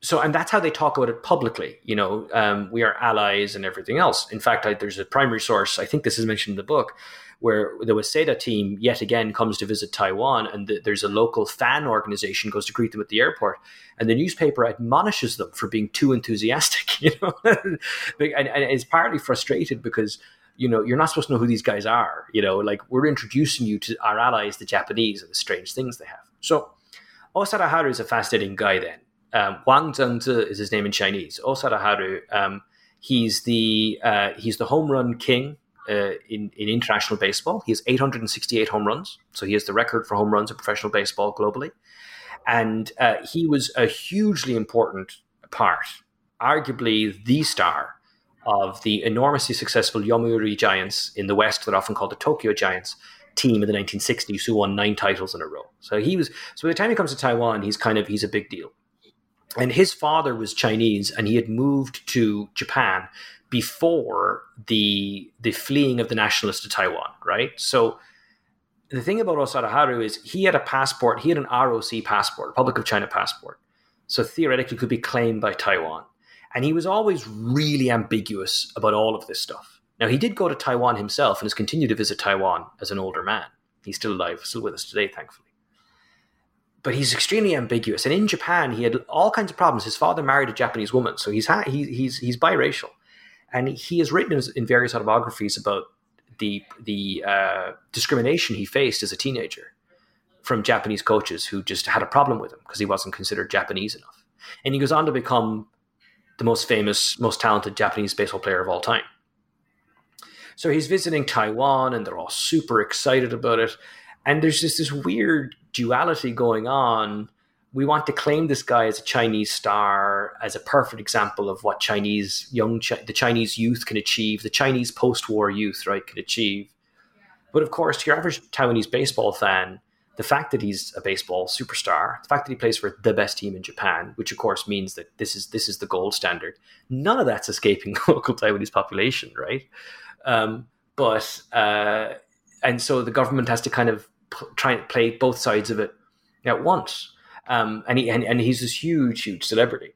so and that's how they talk about it publicly. You know, um, we are allies and everything else. In fact, I, there's a primary source. I think this is mentioned in the book where the Waseda team yet again comes to visit Taiwan, and the, there's a local fan organization goes to greet them at the airport, and the newspaper admonishes them for being too enthusiastic. You know, and, and it's partly frustrated because you know you're not supposed to know who these guys are. You know, like we're introducing you to our allies, the Japanese, and the strange things they have. So osada Haru is a fascinating guy. Then um, Wang Zhenzhi is his name in Chinese. Haru. Um, he's the uh, he's the home run king uh, in, in international baseball. He has 868 home runs, so he has the record for home runs in professional baseball globally. And uh, he was a hugely important part, arguably the star of the enormously successful Yomiuri Giants in the West, that are often called the Tokyo Giants team in the 1960s, who won nine titles in a row. So he was. So by the time he comes to Taiwan, he's kind of he's a big deal. And his father was Chinese, and he had moved to Japan before the the fleeing of the nationalists to Taiwan, right? So the thing about Osada Haru is he had a passport, he had an ROC passport, Republic of China passport. So theoretically could be claimed by Taiwan. And he was always really ambiguous about all of this stuff. Now he did go to Taiwan himself and has continued to visit Taiwan as an older man. He's still alive, still with us today, thankfully. But he's extremely ambiguous. And in Japan, he had all kinds of problems. His father married a Japanese woman, so he's ha- he, he's he's biracial and he has written in various autobiographies about the the uh, discrimination he faced as a teenager from Japanese coaches who just had a problem with him because he wasn't considered Japanese enough. And he goes on to become the most famous, most talented Japanese baseball player of all time. So he's visiting Taiwan, and they're all super excited about it. And there's just this weird duality going on we want to claim this guy as a Chinese star, as a perfect example of what Chinese young the Chinese youth can achieve, the Chinese post-war youth, right, can achieve. But of course, to your average Taiwanese baseball fan, the fact that he's a baseball superstar, the fact that he plays for the best team in Japan, which of course means that this is this is the gold standard. None of that's escaping the local Taiwanese population, right? Um, but uh, and so the government has to kind of p- try and play both sides of it at once. Um, and he and, and he's this huge, huge celebrity.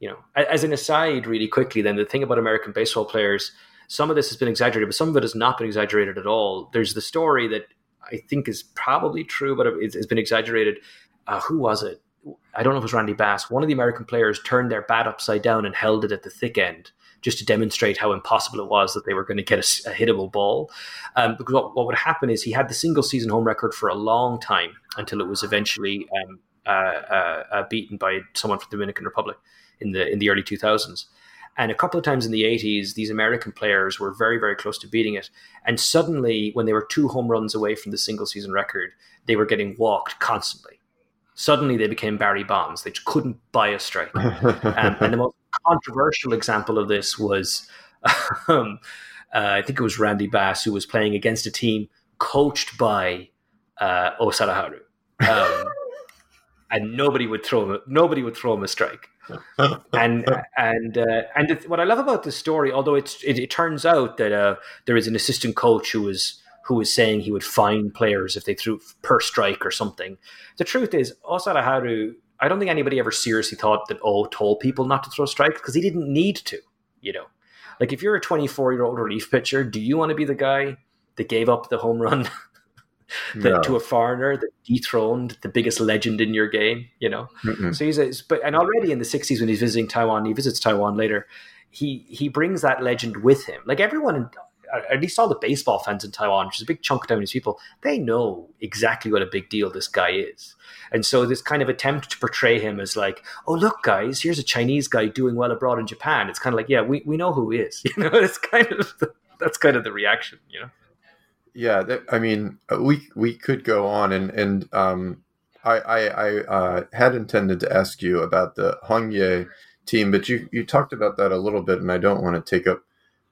You know, as an aside, really quickly, then the thing about American baseball players, some of this has been exaggerated, but some of it has not been exaggerated at all. There's the story that I think is probably true, but it, has been exaggerated. Uh, who was it? I don't know if it was Randy Bass. One of the American players turned their bat upside down and held it at the thick end just to demonstrate how impossible it was that they were going to get a, a hittable ball. Um, because what, what, would happen is he had the single season home record for a long time until it was eventually um, uh, uh, uh, beaten by someone from the Dominican Republic in the in the early 2000s. And a couple of times in the 80s, these American players were very, very close to beating it. And suddenly, when they were two home runs away from the single season record, they were getting walked constantly. Suddenly, they became Barry Bonds. They couldn't buy a strike. um, and the most controversial example of this was, um, uh, I think it was Randy Bass, who was playing against a team coached by uh, Osada Haru. Um, and nobody would throw him, nobody would throw him a strike. and and uh, and what I love about the story, although it's it, it turns out that uh, there is an assistant coach who was who was saying he would fine players if they threw per strike or something. The truth is, Osada Haru, I don't think anybody ever seriously thought that oh, O told people not to throw strikes because he didn't need to. You know, like if you're a 24 year old relief pitcher, do you want to be the guy that gave up the home run that, no. to a foreigner that dethroned the biggest legend in your game, you know. Mm-mm. So he's a, but and already in the '60s when he's visiting Taiwan, he visits Taiwan later. He he brings that legend with him. Like everyone, in, at least all the baseball fans in Taiwan, which is a big chunk of Taiwanese people, they know exactly what a big deal this guy is. And so this kind of attempt to portray him as like, oh look, guys, here's a Chinese guy doing well abroad in Japan. It's kind of like, yeah, we, we know who he is. You know, it's kind of the, that's kind of the reaction. You know. Yeah, that, I mean, uh, we we could go on, and and um, I I, I uh, had intended to ask you about the Hongye team, but you you talked about that a little bit, and I don't want to take up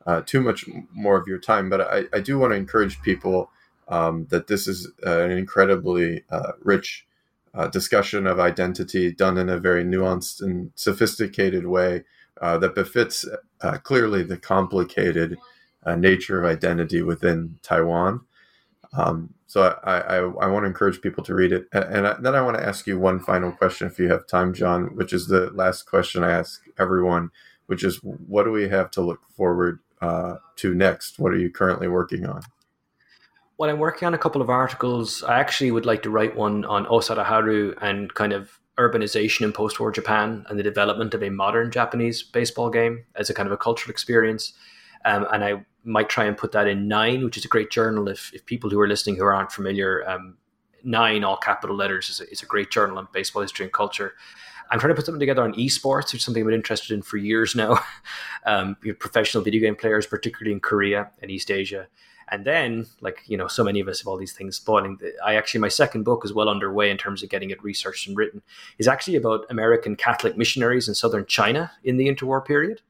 uh, too much more of your time, but I, I do want to encourage people um, that this is uh, an incredibly uh, rich uh, discussion of identity done in a very nuanced and sophisticated way that befits clearly the complicated uh, nature of identity within Taiwan. Um, so I, I, I, want to encourage people to read it. And I, then I want to ask you one final question, if you have time, John, which is the last question I ask everyone, which is what do we have to look forward uh, to next? What are you currently working on? Well, I'm working on a couple of articles. I actually would like to write one on Osada Haru and kind of urbanization in post-war Japan and the development of a modern Japanese baseball game as a kind of a cultural experience. Um, and I might try and put that in Nine, which is a great journal. If, if people who are listening who aren't familiar, um, Nine, all capital letters, is a, is a great journal on baseball history and culture. I'm trying to put something together on esports, which is something I've been interested in for years now. um, professional video game players, particularly in Korea and East Asia. And then, like you know, so many of us have all these things spoiling. I actually, my second book is well underway in terms of getting it researched and written. is actually about American Catholic missionaries in southern China in the interwar period.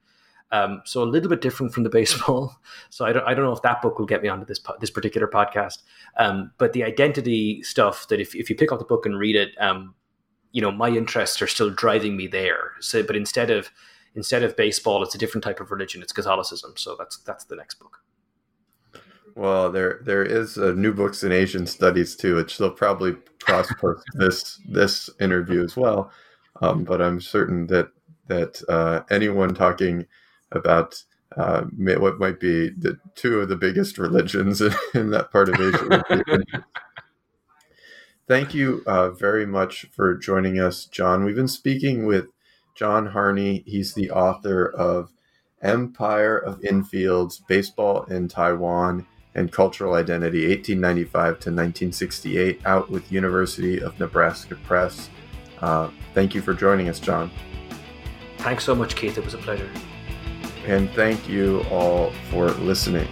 Um, so a little bit different from the baseball. So I don't, I don't know if that book will get me onto this this particular podcast. Um, but the identity stuff that if, if you pick up the book and read it, um, you know, my interests are still driving me there. So, but instead of instead of baseball, it's a different type of religion. It's Catholicism. So that's that's the next book. Well, there there is uh, new books in Asian studies too, which they'll probably cross post this this interview as well. Um, but I'm certain that that uh, anyone talking about uh, what might be the two of the biggest religions in, in that part of Asia. Thank you uh, very much for joining us, John. We've been speaking with John Harney. He's the author of Empire of Infields, Baseball in Taiwan and Cultural Identity, 1895 to 1968, out with University of Nebraska Press. Uh, thank you for joining us, John. Thanks so much, Keith. It was a pleasure and thank you all for listening.